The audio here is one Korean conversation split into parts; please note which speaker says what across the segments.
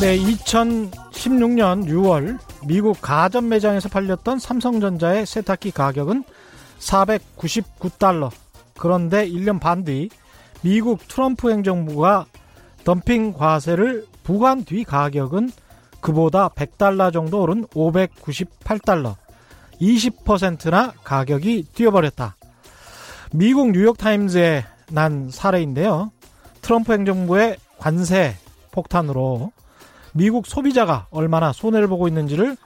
Speaker 1: 네, 2016년 6월 미국 가전 매장에서 팔렸던 삼성전자의 세탁기 가격은 499달러. 그런데 1년 반 뒤 미국 트럼프 행정부가 덤핑 과세를 부과한 뒤 가격은 그보다 100달러 정도 오른 598달러. 20%나 가격이 뛰어버렸다. 미국 뉴욕타임즈에 난 사례인데요. 트럼프 행정부의 관세 폭탄으로 미국 소비자가 얼마나 손해를 보고 있는지를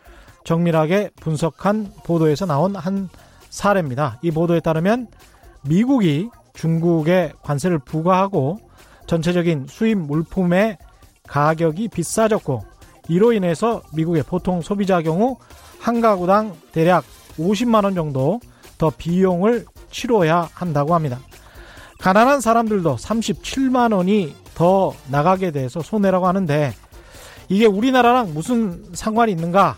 Speaker 1: 정밀하게 분석한 보도에서 나온 한 사례입니다. 이 보도에 따르면 미국이 중국에 관세를 부과하고 전체적인 수입 물품의 가격이 비싸졌고 이로 인해서 미국의 보통 소비자 경우 한 가구당 대략 50만 원 정도 더 비용을 치러야 한다고 합니다. 가난한 사람들도 37만 원이 더 나가게 돼서 손해라고 하는데 이게 우리나라랑 무슨 상관이 있는가?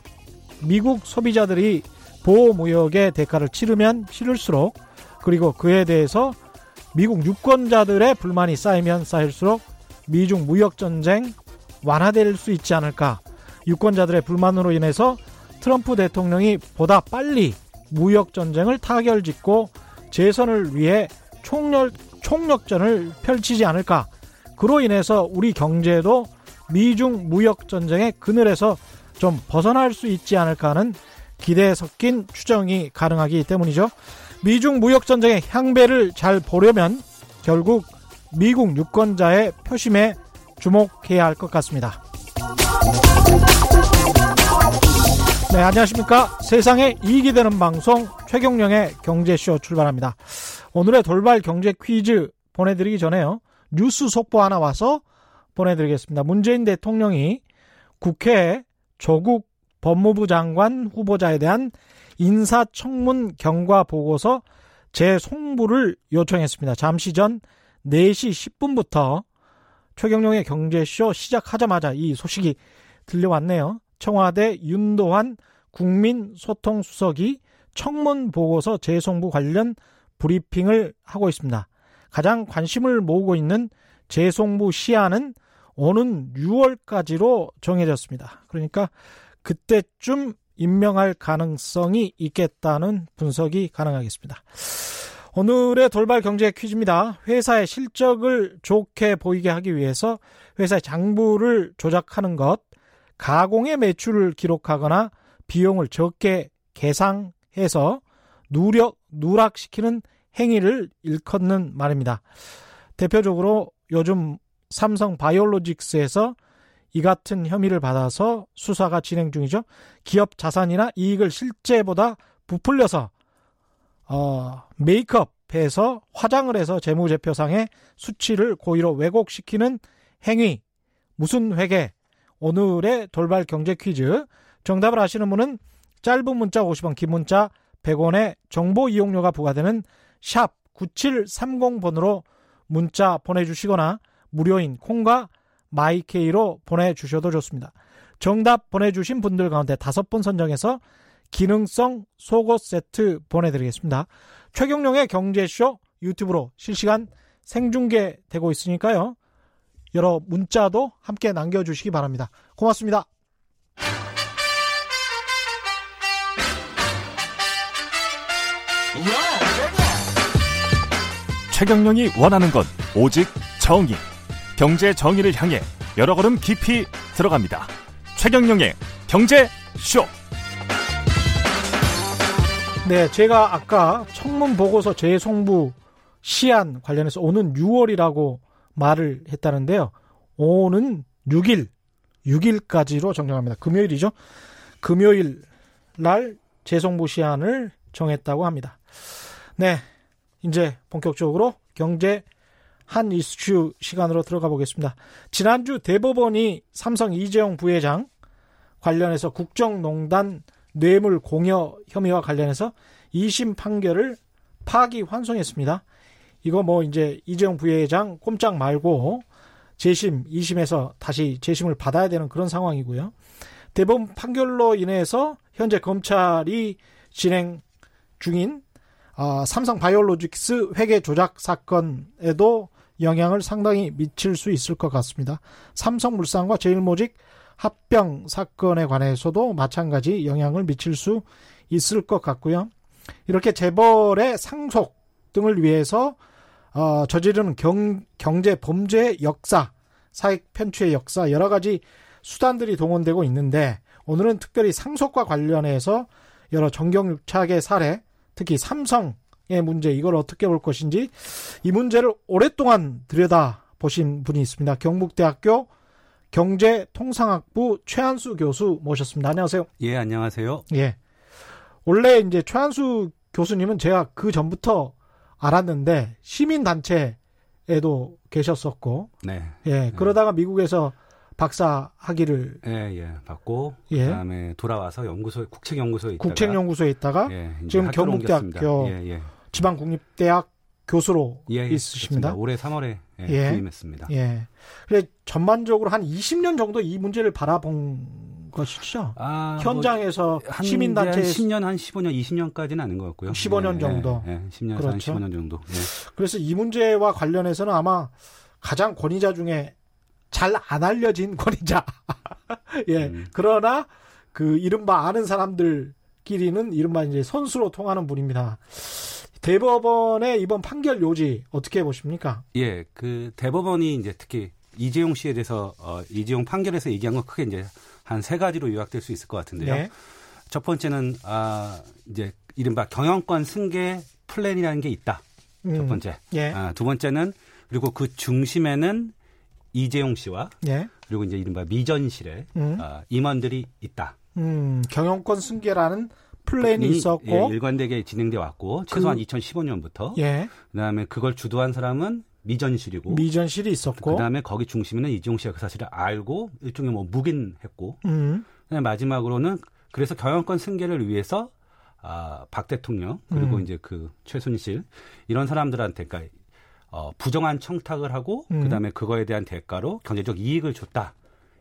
Speaker 1: 미국 소비자들이 보호무역의 대가를 치르면 치를수록 그리고 그에 대해서 미국 유권자들의 불만이 쌓이면 쌓일수록 미중 무역전쟁 완화될 수 있지 않을까. 유권자들의 불만으로 인해서 트럼프 대통령이 보다 빨리 무역전쟁을 타결 짓고 재선을 위해 총력, 총력전을 펼치지 않을까. 그로 인해서 우리 경제도 미중 무역 전쟁의 그늘에서 좀 벗어날 수 있지 않을까 하는 기대에 섞인 추정이 가능하기 때문이죠. 미중 무역 전쟁의 향배를 잘 보려면 결국 미국 유권자의 표심에 주목해야 할 것 같습니다. 네, 안녕하십니까. 세상에 이익이 되는 방송 최경령의 경제쇼 출발합니다. 오늘의 돌발 경제 퀴즈 보내드리기 전에요. 뉴스 속보 하나 와서 보내드리겠습니다. 문재인 대통령이 국회에 조국 법무부 장관 후보자에 대한 인사청문 경과 보고서 재송부를 요청했습니다. 잠시 전 4시 10분부터 최경룡의 경제쇼 시작하자마자 이 소식이 들려왔네요. 청와대 윤도환 국민소통수석이 청문 보고서 재송부 관련 브리핑을 하고 있습니다. 가장 관심을 모으고 있는 재송부 시한은 오는 6월까지로 정해졌습니다. 그러니까 그때쯤 임명할 가능성이 있겠다는 분석이 가능하겠습니다. 오늘의 돌발 경제 퀴즈입니다. 회사의 실적을 좋게 보이게 하기 위해서 회사의 장부를 조작하는 것, 가공의 매출을 기록하거나 비용을 적게 계상해서 누력, 누락시키는 행위를 일컫는 말입니다. 대표적으로 요즘 삼성 바이올로직스에서 이 같은 혐의를 받아서 수사가 진행 중이죠. 기업 자산이나 이익을 실제보다 부풀려서 어, 메이크업해서 화장을 해서 재무제표상의 수치를 고의로 왜곡시키는 행위. 무슨 회계? 오늘의 돌발 경제 퀴즈. 정답을 아시는 분은 짧은 문자 50원 긴 문자 100원의 정보 이용료가 부과되는 샵 9730번으로 문자 보내주시거나 무료인 콩과 마이케이로 보내주셔도 좋습니다. 정답 보내주신 분들 가운데 다섯 분 선정해서 기능성 속옷 세트 보내드리겠습니다. 최경룡의 경제쇼 유튜브로 실시간 생중계되고 있으니까요. 여러 문자도 함께 남겨주시기 바랍니다. 고맙습니다.
Speaker 2: 최경령이 원하는 건 오직 정의. 경제 정의를 향해 여러 걸음 깊이 들어갑니다. 최경령의 경제 쇼.
Speaker 1: 네, 제가 아까 청문 보고서 재송부 시한 관련해서 오는 6월이라고 말을 했다는데요. 오는 6일, 6일까지로 정정합니다. 금요일이죠. 금요일 날 재송부 시한을 정했다고 합니다. 네, 이제 본격적으로 경제 한 이슈 시간으로 들어가 보겠습니다. 지난주 대법원이 삼성 이재용 부회장 관련해서 국정농단 뇌물 공여 혐의와 관련해서 2심 판결을 파기 환송했습니다. 이거 뭐 이제 이재용 부회장 꼼짝 말고 재심, 2심에서 다시 재심을 받아야 되는 그런 상황이고요. 대법원 판결로 인해서 현재 검찰이 진행 중인 어, 삼성 바이올로직스 회계 조작 사건에도 영향을 상당히 미칠 수 있을 것 같습니다. 삼성물산과 제일모직 합병 사건에 관해서도 마찬가지 영향을 미칠 수 있을 것 같고요. 이렇게 재벌의 상속 등을 위해서 어, 저지르는 경, 경제 범죄 역사, 사익 편취의 역사 여러 가지 수단들이 동원되고 있는데 오늘은 특별히 상속과 관련해서 여러 정경유착의 사례, 특히 삼성의 문제 이걸 어떻게 볼 것인지 이 문제를 오랫동안 들여다 보신 분이 있습니다. 경북대학교 경제통상학부 최한수 교수 모셨습니다. 안녕하세요.
Speaker 3: 예, 안녕하세요.
Speaker 1: 예. 원래 이제 최한수 교수님은 제가 그 전부터 알았는데 시민단체에도 계셨었고,
Speaker 3: 네.
Speaker 1: 예. 그러다가 미국에서 박사 학위를
Speaker 3: 예, 예, 받고
Speaker 1: 예.
Speaker 3: 그다음에 돌아와서 연구소 국책연구소에 있다가
Speaker 1: 국책연구소에 있다가
Speaker 3: 예,
Speaker 1: 지금 경북대학교.
Speaker 3: 예, 예.
Speaker 1: 지방국립대학 교수로
Speaker 3: 예, 예,
Speaker 1: 있으십니다.
Speaker 3: 그렇습니다. 올해 3월에 예,
Speaker 1: 예.
Speaker 3: 부임했습니다.
Speaker 1: 예. 그래 전반적으로 한 20년 정도 이 문제를 바라본 것이죠.
Speaker 3: 아,
Speaker 1: 현장에서
Speaker 3: 뭐, 한
Speaker 1: 시민 단체
Speaker 3: 이제 한 10년 한 15년 20년까지는 아닌 것 같고요.
Speaker 1: 15년
Speaker 3: 예,
Speaker 1: 정도.
Speaker 3: 예, 예, 10년
Speaker 1: 그렇죠.
Speaker 3: 한 15년 정도. 예.
Speaker 1: 그래서 이 문제와 관련해서는 아마 가장 권위자 중에 잘 안 알려진 권위자. 예.
Speaker 3: 음.
Speaker 1: 그러나 그 이른바 아는 사람들끼리는 이른바 이제 선수로 통하는 분입니다. 대법원의 이번 판결 요지 어떻게 보십니까?
Speaker 3: 예, 그 대법원이 이제 특히 이재용 씨에 대해서 어, 이재용 판결에서 얘기한 건 크게 이제 한 세 가지로 요약될 수 있을 것 같은데요.
Speaker 1: 네.
Speaker 3: 첫 번째는 아 이제 이른바 경영권 승계 플랜이라는 게 있다. 첫
Speaker 1: 음,
Speaker 3: 번째.
Speaker 1: 예.
Speaker 3: 아, 두 번째는 그리고 그 중심에는 이재용 씨와
Speaker 1: 예.
Speaker 3: 그리고 이제 이른바 미전실에
Speaker 1: 음.
Speaker 3: 아, 임원들이 있다.
Speaker 1: 음, 경영권 승계라는 플랜이
Speaker 3: 이-
Speaker 1: 있었고
Speaker 3: 예, 일관되게 진행돼 왔고 최소한
Speaker 1: 그-
Speaker 3: 2015년부터
Speaker 1: 예.
Speaker 3: 그다음에 그걸 주도한 사람은 미전실이고
Speaker 1: 미전실이 있었고
Speaker 3: 그다음에 거기 중심에는 이재용 씨가 그 사실을 알고 일종의 뭐 묵인했고
Speaker 1: 음.
Speaker 3: 그다음에 마지막으로는 그래서 경영권 승계를 위해서 아, 박 대통령 그리고
Speaker 1: 음.
Speaker 3: 이제 그 최순실 이런 사람들한테 그러니까 어, 부정한 청탁을 하고
Speaker 1: 음.
Speaker 3: 그다음에 그거에 대한 대가로 경제적 이익을 줬다.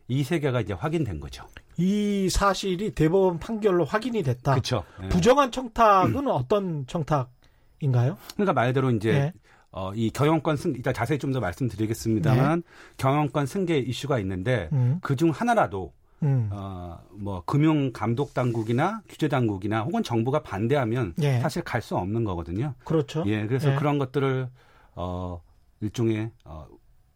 Speaker 3: 이세 개가 이제 확인된 거죠.
Speaker 1: 이 사실이 대법원 판결로 확인이 됐다.
Speaker 3: 그렇죠.
Speaker 1: 부정한 청탁은 어떤 청탁인가요?
Speaker 3: 그러니까 말대로 이제
Speaker 1: 예.
Speaker 3: 어, 이 경영권 승 이따 자세히 좀 더 말씀드리겠습니다만 경영권 승계 이슈가 있는데
Speaker 1: 네. 음.
Speaker 3: 그중 하나라도
Speaker 1: 음.
Speaker 3: 어, 뭐 금융 감독 당국이나 규제 당국이나 혹은 정부가 반대하면
Speaker 1: 예.
Speaker 3: 사실 갈 수 없는 거거든요.
Speaker 1: 그렇죠.
Speaker 3: 예, 그래서
Speaker 1: 예.
Speaker 3: 그런 것들을 어 일종의 어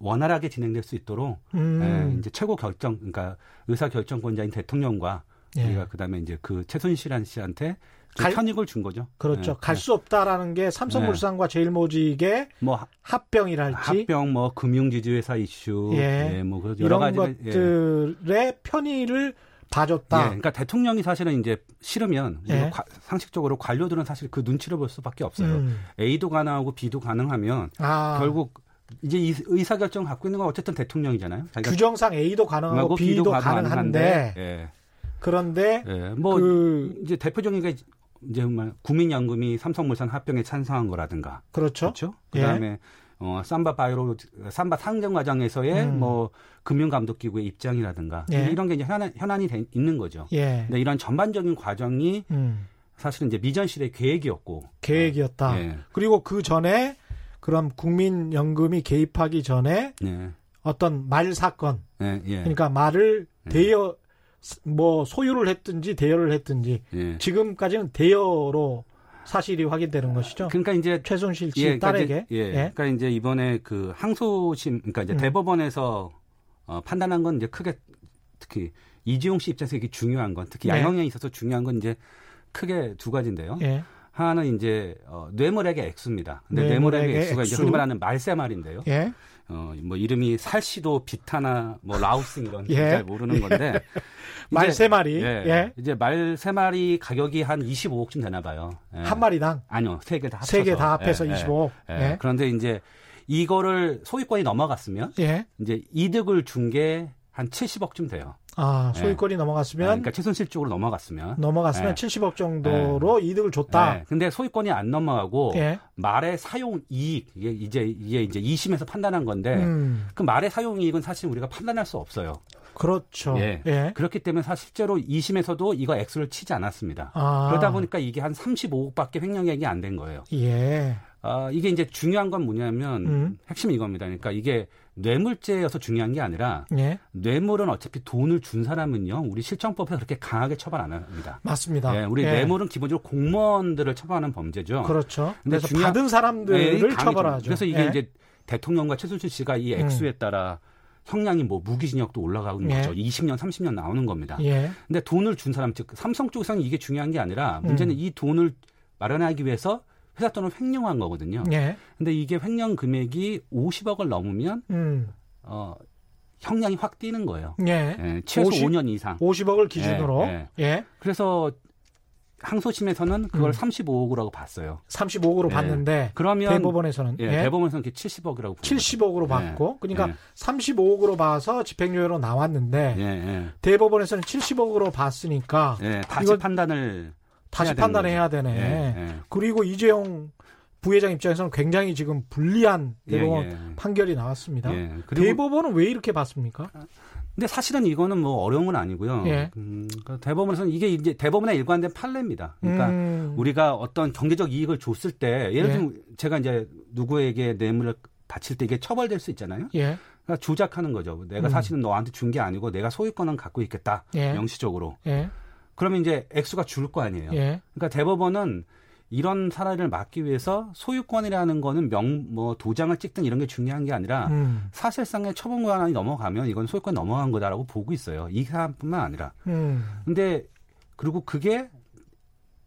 Speaker 3: 원활하게 진행될 수 있도록
Speaker 1: 음.
Speaker 3: 예, 이제 최고 결정 그러니까 의사 결정권자인 대통령과
Speaker 1: 예.
Speaker 3: 우리가 그다음에 이제 그 최순실 씨한테 그
Speaker 1: 갈-
Speaker 3: 편익을 준 거죠.
Speaker 1: 그렇죠.
Speaker 3: 예,
Speaker 1: 갈수 없다라는 게 삼성물산과 제일모직의
Speaker 3: 뭐 하-
Speaker 1: 합병이랄지
Speaker 3: 합병 뭐 금융지주회사 이슈
Speaker 1: 예.
Speaker 3: 예, 뭐 그런 여러
Speaker 1: 이런
Speaker 3: 가지
Speaker 1: 것들의 편의를 봐줬다.
Speaker 3: 예, 그러니까 대통령이 사실은 이제 싫으면
Speaker 1: 예.
Speaker 3: 과- 상식적으로 관료들은 사실 그 눈치를 볼 수밖에 없어요.
Speaker 1: 음.
Speaker 3: A도 가능하고 B도 가능하면
Speaker 1: 아,
Speaker 3: 결국 이제 이 의사결정 갖고 있는 건 어쨌든 대통령이잖아요.
Speaker 1: 규정상 A도 가능하고
Speaker 3: 하고
Speaker 1: B도 가능한데
Speaker 3: 예.
Speaker 1: 그런데
Speaker 3: 예. 뭐
Speaker 1: 그
Speaker 3: 이제 대표적인 게 이제 정말 국민연금이 삼성물산 합병에 찬성한 거라든가
Speaker 1: 그렇죠.
Speaker 3: 그렇죠.
Speaker 1: 예.
Speaker 3: 그다음에 어 삼바 바이오 삼바 상정 과정에서의
Speaker 1: 음.
Speaker 3: 뭐 금융감독 기구의 입장이라든가
Speaker 1: 예.
Speaker 3: 이런 게 이제 현안, 현안이 돼 있는 거죠.
Speaker 1: 예.
Speaker 3: 근데 이런 전반적인 과정이
Speaker 1: 음.
Speaker 3: 사실은 이제 미전실의 계획이었고
Speaker 1: 계획이었다.
Speaker 3: 예.
Speaker 1: 그리고 그 전에 그럼 국민연금이 개입하기 전에
Speaker 3: 네.
Speaker 1: 어떤 말 사건,
Speaker 3: 예. 예.
Speaker 1: 그러니까 말을
Speaker 3: 네.
Speaker 1: 대여 뭐 소유를 했든지 대여를 했든지
Speaker 3: 예.
Speaker 1: 지금까지는 대여로 사실이 확인되는 것이죠.
Speaker 3: 그러니까 이제
Speaker 1: 최순실 씨
Speaker 3: 예, 그러니까
Speaker 1: 딸에게.
Speaker 3: 이제, 예, 그러니까 이제 이번에 그 항소심, 그러니까 이제
Speaker 1: 음.
Speaker 3: 대법원에서 어, 판단한 건 이제 크게 특히 이지용 씨 입장에서 이게 중요한 건 특히
Speaker 1: 네.
Speaker 3: 양형에 있어서 중요한 건 이제 크게 두 가지인데요.
Speaker 1: 예.
Speaker 3: 하나는 이제 어, 뇌물액의 액수입니다. 근데
Speaker 1: 뇌물액의
Speaker 3: 액수가 이제
Speaker 1: 액수.
Speaker 3: 흔히 말하는 말세말인데요.
Speaker 1: 예.
Speaker 3: 어, 뭐 이름이 살시도 비타나 뭐 라우스 이런
Speaker 1: 예.
Speaker 3: 잘 모르는 건데
Speaker 1: 말
Speaker 3: 이제-
Speaker 1: 세 마리.
Speaker 3: 예,
Speaker 1: 예.
Speaker 3: 이제 말세 마리 가격이 한 25억쯤 되나 봐요. 예.
Speaker 1: 한 마리당
Speaker 3: 아니요, 세 개 다 합쳐서.
Speaker 1: 세 개 다 합해서
Speaker 3: 예, 예.
Speaker 1: 25억.
Speaker 3: 예.
Speaker 1: 예.
Speaker 3: 그런데 이제 이거를 소유권이 넘어갔으면
Speaker 1: 예.
Speaker 3: 이제 이득을 준 게 한 70억쯤 돼요.
Speaker 1: 아, 소유권이
Speaker 3: 아,
Speaker 1: 넘어갔으면
Speaker 3: 그러니까 최순실 쪽으로 넘어갔으면.
Speaker 1: 넘어갔으면
Speaker 3: 예.
Speaker 1: 70억 정도로 이득을 줬다.
Speaker 3: 네. 근데 소유권이 안 넘어가고
Speaker 1: 예.
Speaker 3: 말의 사용 이익 이게 이제 이게 이제 2심에서 판단한 건데
Speaker 1: 음.
Speaker 3: 그 말의 사용 이익은 사실 우리가 판단할 수 없어요.
Speaker 1: 그렇죠.
Speaker 3: 예.
Speaker 1: 예.
Speaker 3: 그렇기 때문에 사실 실제로 2심에서도 이거 액수를 치지 않았습니다.
Speaker 1: 아.
Speaker 3: 그러다 보니까 이게 한 35억밖에 횡령액이 안 된 거예요.
Speaker 1: 예.
Speaker 3: 아, 이게 이제 중요한 건 뭐냐면
Speaker 1: 음.
Speaker 3: 핵심이 이겁니다. 그러니까 이게 뇌물죄여서 중요한 게 아니라
Speaker 1: 예.
Speaker 3: 뇌물은 어차피 돈을 준 사람은요. 우리 실정법에서 그렇게 강하게 처벌 안 합니다.
Speaker 1: 맞습니다.
Speaker 3: 예, 우리
Speaker 1: 예.
Speaker 3: 뇌물은 기본적으로 공무원들을 처벌하는 범죄죠.
Speaker 1: 그렇죠.
Speaker 3: 근데
Speaker 1: 그래서
Speaker 3: 중요한-
Speaker 1: 받은
Speaker 3: 예,
Speaker 1: 사람들을
Speaker 3: 강하게
Speaker 1: 처벌하죠.
Speaker 3: 그래서 이게
Speaker 1: 예.
Speaker 3: 이제 대통령과 최순실 씨가 이 액수에 따라 형량이 뭐 무기징역도 올라가는
Speaker 1: 예.
Speaker 3: 거죠. 20년, 30년 나오는 겁니다.
Speaker 1: 예.
Speaker 3: 근데 돈을 준 사람 즉 삼성 쪽에서는 이게 중요한 게 아니라 문제는
Speaker 1: 음.
Speaker 3: 이 돈을 마련하기 위해서 회사 돈을 횡령한 거거든요.
Speaker 1: 예.
Speaker 3: 근데 이게 횡령 금액이 50억을 넘으면
Speaker 1: 음.
Speaker 3: 어 형량이 확 뛰는 거예요.
Speaker 1: 예.
Speaker 3: 예, 최소
Speaker 1: 50
Speaker 3: 5년 이상.
Speaker 1: 50억을 기준으로
Speaker 3: 예,
Speaker 1: 예.
Speaker 3: 그래서 항소심에서는 그걸
Speaker 1: 음.
Speaker 3: 35억이라고 봤어요.
Speaker 1: 35억으로
Speaker 3: 예.
Speaker 1: 봤는데
Speaker 3: 그러면
Speaker 1: 대법원에서는
Speaker 3: 예,
Speaker 1: 예.
Speaker 3: 대법원에서는 그게 70억이라고 보는
Speaker 1: 70억으로
Speaker 3: 거죠.
Speaker 1: 받고 그러니까
Speaker 3: 예,
Speaker 1: 35억으로 봐서 집행유예로 나왔는데
Speaker 3: 예, 예,
Speaker 1: 대법원에서는 70억으로 봤으니까
Speaker 3: 예, 다시 판단을
Speaker 1: 다시 판단해야. 되네.
Speaker 3: 예, 예.
Speaker 1: 그리고 이재용 부회장 입장에서는 굉장히 지금 불리한 대법원
Speaker 3: 예, 예.
Speaker 1: 판결이 나왔습니다.
Speaker 3: 예,
Speaker 1: 대법원은 왜 이렇게 봤습니까?
Speaker 3: 근데 사실은 이거는 뭐 어려운 건 아니고요.
Speaker 1: 예.
Speaker 3: 음, 그러니까 대법원에서는 이게 이제 대법원의 일관된 판례입니다. 그러니까
Speaker 1: 음,
Speaker 3: 우리가 어떤 경제적 이익을 줬을 때 예를
Speaker 1: 예.
Speaker 3: 들면 제가 이제 누구에게 뇌물을 바칠 때 이게 처벌될 수 있잖아요.
Speaker 1: 예,
Speaker 3: 그러니까 조작하는 거죠. 내가
Speaker 1: 음.
Speaker 3: 사실은 너한테 준 게 아니고 내가 소유권은 갖고 있겠다.
Speaker 1: 예.
Speaker 3: 명시적으로.
Speaker 1: 예,
Speaker 3: 그러면 이제 액수가 줄 거 아니에요.
Speaker 1: 예,
Speaker 3: 그러니까 대법원은 이런 사례를 막기 위해서 소유권이라는 거는 명 뭐 도장을 찍든 이런 게 중요한 게 아니라
Speaker 1: 음,
Speaker 3: 사실상의 처분 권한이 넘어가면 이건 소유권 넘어간 거다라고 보고 있어요. 이 사람뿐만 아니라.
Speaker 1: 음,
Speaker 3: 근데 그리고 그게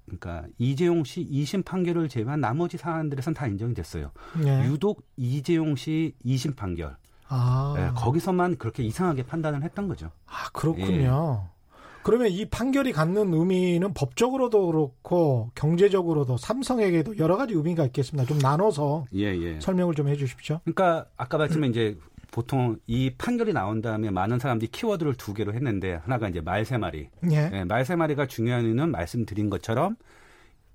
Speaker 3: 그러니까 이재용 씨 2심 판결을 제외한 나머지 사안들에선 다 인정이 됐어요.
Speaker 1: 예.
Speaker 3: 유독 이재용 씨 2심 판결
Speaker 1: 아,
Speaker 3: 예, 거기서만 그렇게 이상하게 판단을 했던 거죠.
Speaker 1: 아 그렇군요. 그러면 이 판결이 갖는 의미는 법적으로도 그렇고 경제적으로도 삼성에게도 여러 가지 의미가 있겠습니다. 좀 나눠서
Speaker 3: 예, 예.
Speaker 1: 설명을 좀 해주십시오.
Speaker 3: 그러니까 아까 말씀에 이제 보통 이 판결이 나온 다음에 많은 사람들이 키워드를 두 개로 했는데 하나가 이제 말세 마리.
Speaker 1: 예,
Speaker 3: 예, 말세 마리가 중요한 이유는 말씀드린 것처럼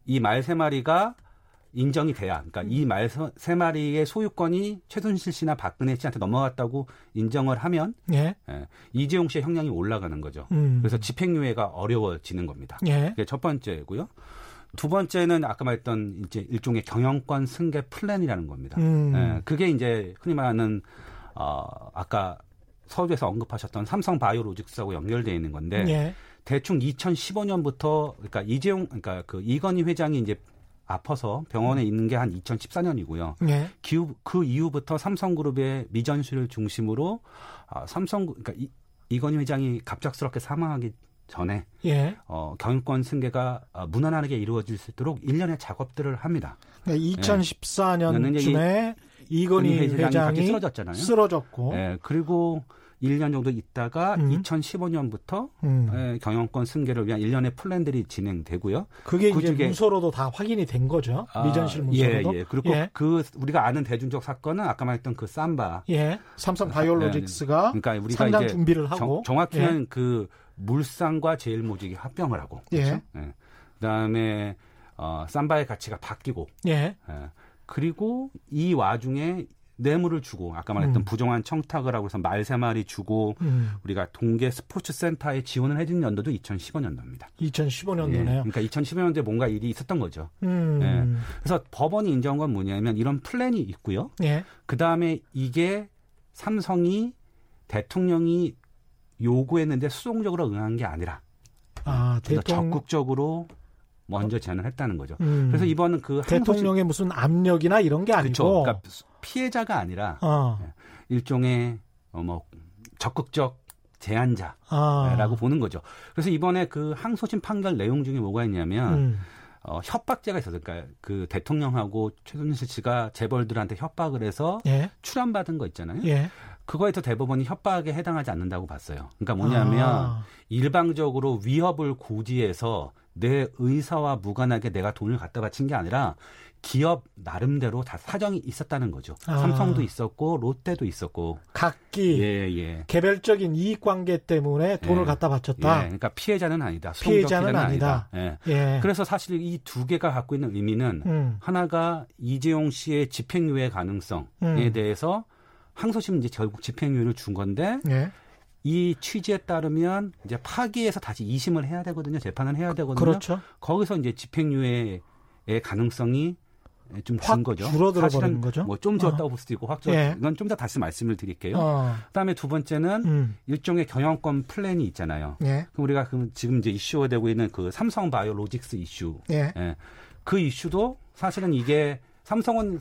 Speaker 3: 이 말세 마리가 인정이 돼야, 그러니까 이 말 세 마리의 소유권이 최순실 씨나 박근혜 씨한테 넘어갔다고 인정을 하면
Speaker 1: 예,
Speaker 3: 예, 이재용 씨의 형량이 올라가는 거죠.
Speaker 1: 음,
Speaker 3: 그래서 집행유예가 어려워지는 겁니다.
Speaker 1: 예,
Speaker 3: 그게 첫 번째고요. 두 번째는 아까 말했던 이제 일종의 경영권 승계 플랜이라는 겁니다.
Speaker 1: 음,
Speaker 3: 예, 그게 이제 흔히 말하는 어 아까 서두에서 언급하셨던 삼성 바이오로직스하고 연결되어 있는 건데
Speaker 1: 예,
Speaker 3: 대충 2015년부터 그러니까 이재용 그러니까 그 이건희 회장이 이제 아파서 병원에 있는 게 한 2014년이고요.
Speaker 1: 예,
Speaker 3: 그, 그 이후부터 삼성그룹의 미전시를 중심으로 아, 삼성 그러니까 이, 이건희 회장이 갑작스럽게 사망하기 전에
Speaker 1: 예.
Speaker 3: 어, 경영권 승계가 어, 무난하게 이루어질 수 있도록 일련의 작업들을 합니다.
Speaker 1: 그러니까 2014년쯤에
Speaker 3: 이건희
Speaker 1: 이건희
Speaker 3: 회장이
Speaker 1: 회장이
Speaker 3: 쓰러졌잖아요.
Speaker 1: 쓰러졌고,
Speaker 3: 예, 그리고 1년 정도 있다가
Speaker 1: 음.
Speaker 3: 2015년부터
Speaker 1: 음.
Speaker 3: 예, 경영권 승계를 위한 일련의 플랜들이 진행되고요.
Speaker 1: 그게
Speaker 3: 그
Speaker 1: 이제
Speaker 3: 중에-
Speaker 1: 문서로도 다 확인이 된 거죠.
Speaker 3: 아,
Speaker 1: 미전실 문서로도.
Speaker 3: 예, 예. 그리고
Speaker 1: 예.
Speaker 3: 그 우리가 아는 대중적 사건은 아까 말했던 그 삼바.
Speaker 1: 예. 삼성 바이오로직스가
Speaker 3: 그러니까 우리가
Speaker 1: 상장
Speaker 3: 이제
Speaker 1: 준비를 하고
Speaker 3: 정, 확히는 그 물산과 제일모직이 합병을 하고 그렇죠? 예. 그다음에 어, 삼바의 가치가 바뀌고
Speaker 1: 예.
Speaker 3: 예. 그리고 이 와중에 뇌물을 주고 아까 말했던
Speaker 1: 음.
Speaker 3: 부정한 청탁을 하고 해서 말 세 마리 주고
Speaker 1: 음.
Speaker 3: 우리가 동계 스포츠 센터에 지원을 해준 연도도 2015년도입니다.
Speaker 1: 2015년도네요.
Speaker 3: 그러니까 2015년도에 뭔가 일이 있었던 거죠.
Speaker 1: 음.
Speaker 3: 예. 그래서 법원이 인정한 건 뭐냐면 이런 플랜이 있고요.
Speaker 1: 예.
Speaker 3: 그 다음에 이게 삼성이 대통령이 요구했는데 수동적으로 응한 게 아니라
Speaker 1: 아,
Speaker 3: 좀더
Speaker 1: 대통령
Speaker 3: 적극적으로 먼저 제안을 했다는 거죠.
Speaker 1: 음.
Speaker 3: 그래서 이번은 그 항소심-
Speaker 1: 대통령의 무슨 압력이나 이런 게
Speaker 3: 그렇죠.
Speaker 1: 아니고
Speaker 3: 그러니까 피해자가 아니라
Speaker 1: 어.
Speaker 3: 일종의 어, 뭐 적극적 제안자라고
Speaker 1: 아.
Speaker 3: 보는 거죠. 그래서 이번에 그 항소심 판결 내용 중에 뭐가 있냐면
Speaker 1: 음.
Speaker 3: 어, 협박죄가 있었어요. 그러니까 그 대통령하고 최순실 씨가 재벌들한테 협박을 해서
Speaker 1: 예.
Speaker 3: 출안받은 거 있잖아요.
Speaker 1: 예.
Speaker 3: 그거에서 대법원이 협박에 해당하지 않는다고 봤어요. 그러니까 뭐냐면
Speaker 1: 아.
Speaker 3: 일방적으로 위협을 고지해서 내 의사와 무관하게 내가 돈을 갖다 바친 게 아니라 기업 나름대로 다 사정이 있었다는 거죠.
Speaker 1: 아.
Speaker 3: 삼성도 있었고 롯데도 있었고.
Speaker 1: 각기
Speaker 3: 예, 예.
Speaker 1: 개별적인 이익 관계 때문에 돈을
Speaker 3: 예.
Speaker 1: 갖다
Speaker 3: 예,
Speaker 1: 바쳤다.
Speaker 3: 그러니까 피해자는 아니다.
Speaker 1: 피해자는 아니다.
Speaker 3: 예.
Speaker 1: 예.
Speaker 3: 그래서 사실 이 두 개가 갖고 있는 의미는
Speaker 1: 음.
Speaker 3: 하나가 이재용 씨의 집행유예 가능성에
Speaker 1: 음.
Speaker 3: 대해서 항소심 이제 결국 집행유예를 준 건데
Speaker 1: 예.
Speaker 3: 이 취지에 따르면 이제 파기해서 다시 이심을 해야 되거든요. 재판을 해야 되거든요.
Speaker 1: 그렇죠.
Speaker 3: 거기서 이제 집행유예의 가능성이 좀확준 거죠.
Speaker 1: 줄어들어 버리는 거죠?
Speaker 3: 뭐좀 줄었다고 볼 수도 있고 확 줄었.
Speaker 1: 예.
Speaker 3: 이건 좀 더 다시 말씀을 드릴게요.
Speaker 1: 어.
Speaker 3: 그다음에 두 번째는
Speaker 1: 음.
Speaker 3: 일종의 경영권 플랜이 있잖아요.
Speaker 1: 예.
Speaker 3: 그럼 우리가 그 지금 이제 이슈가 되고 있는 그 삼성 바이오로직스 이슈.
Speaker 1: 예.
Speaker 3: 예. 그 이슈도 사실은 이게 삼성은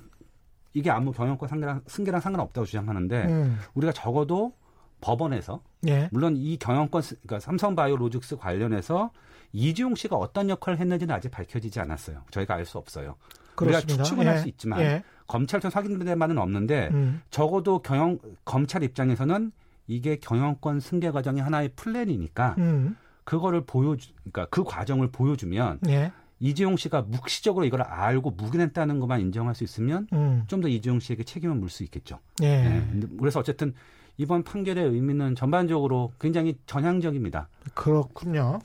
Speaker 3: 이게 아무 경영권 상대랑 승계랑 상관없다고 주장하는데
Speaker 1: 음.
Speaker 3: 우리가 적어도 법원에서
Speaker 1: 예.
Speaker 3: 물론 이 경영권 스- 그러니까 삼성 바이오로직스 관련해서 이지용 씨가 어떤 역할을 했는지는 아직 밝혀지지 않았어요. 저희가 알 수 없어요. 우리가
Speaker 1: 그렇습니다.
Speaker 3: 추측은 할
Speaker 1: 예.
Speaker 3: 수 있지만
Speaker 1: 예.
Speaker 3: 검찰 청 확인된 바는 없는데
Speaker 1: 음.
Speaker 3: 적어도 경영 검찰 입장에서는 이게 경영권 승계 과정이 하나의 플랜이니까
Speaker 1: 음.
Speaker 3: 그거를 보여주 그러니까 그 과정을 보여주면
Speaker 1: 예.
Speaker 3: 이재용 씨가 묵시적으로 이걸 알고 묵인했다는 것만 인정할 수 있으면
Speaker 1: 음.
Speaker 3: 좀더 이재용 씨에게 책임을 물 수 있겠죠.
Speaker 1: 예.
Speaker 3: 예. 근데 그래서 어쨌든 이번 판결의 의미는 전반적으로 굉장히 전향적입니다.
Speaker 1: 그렇군요.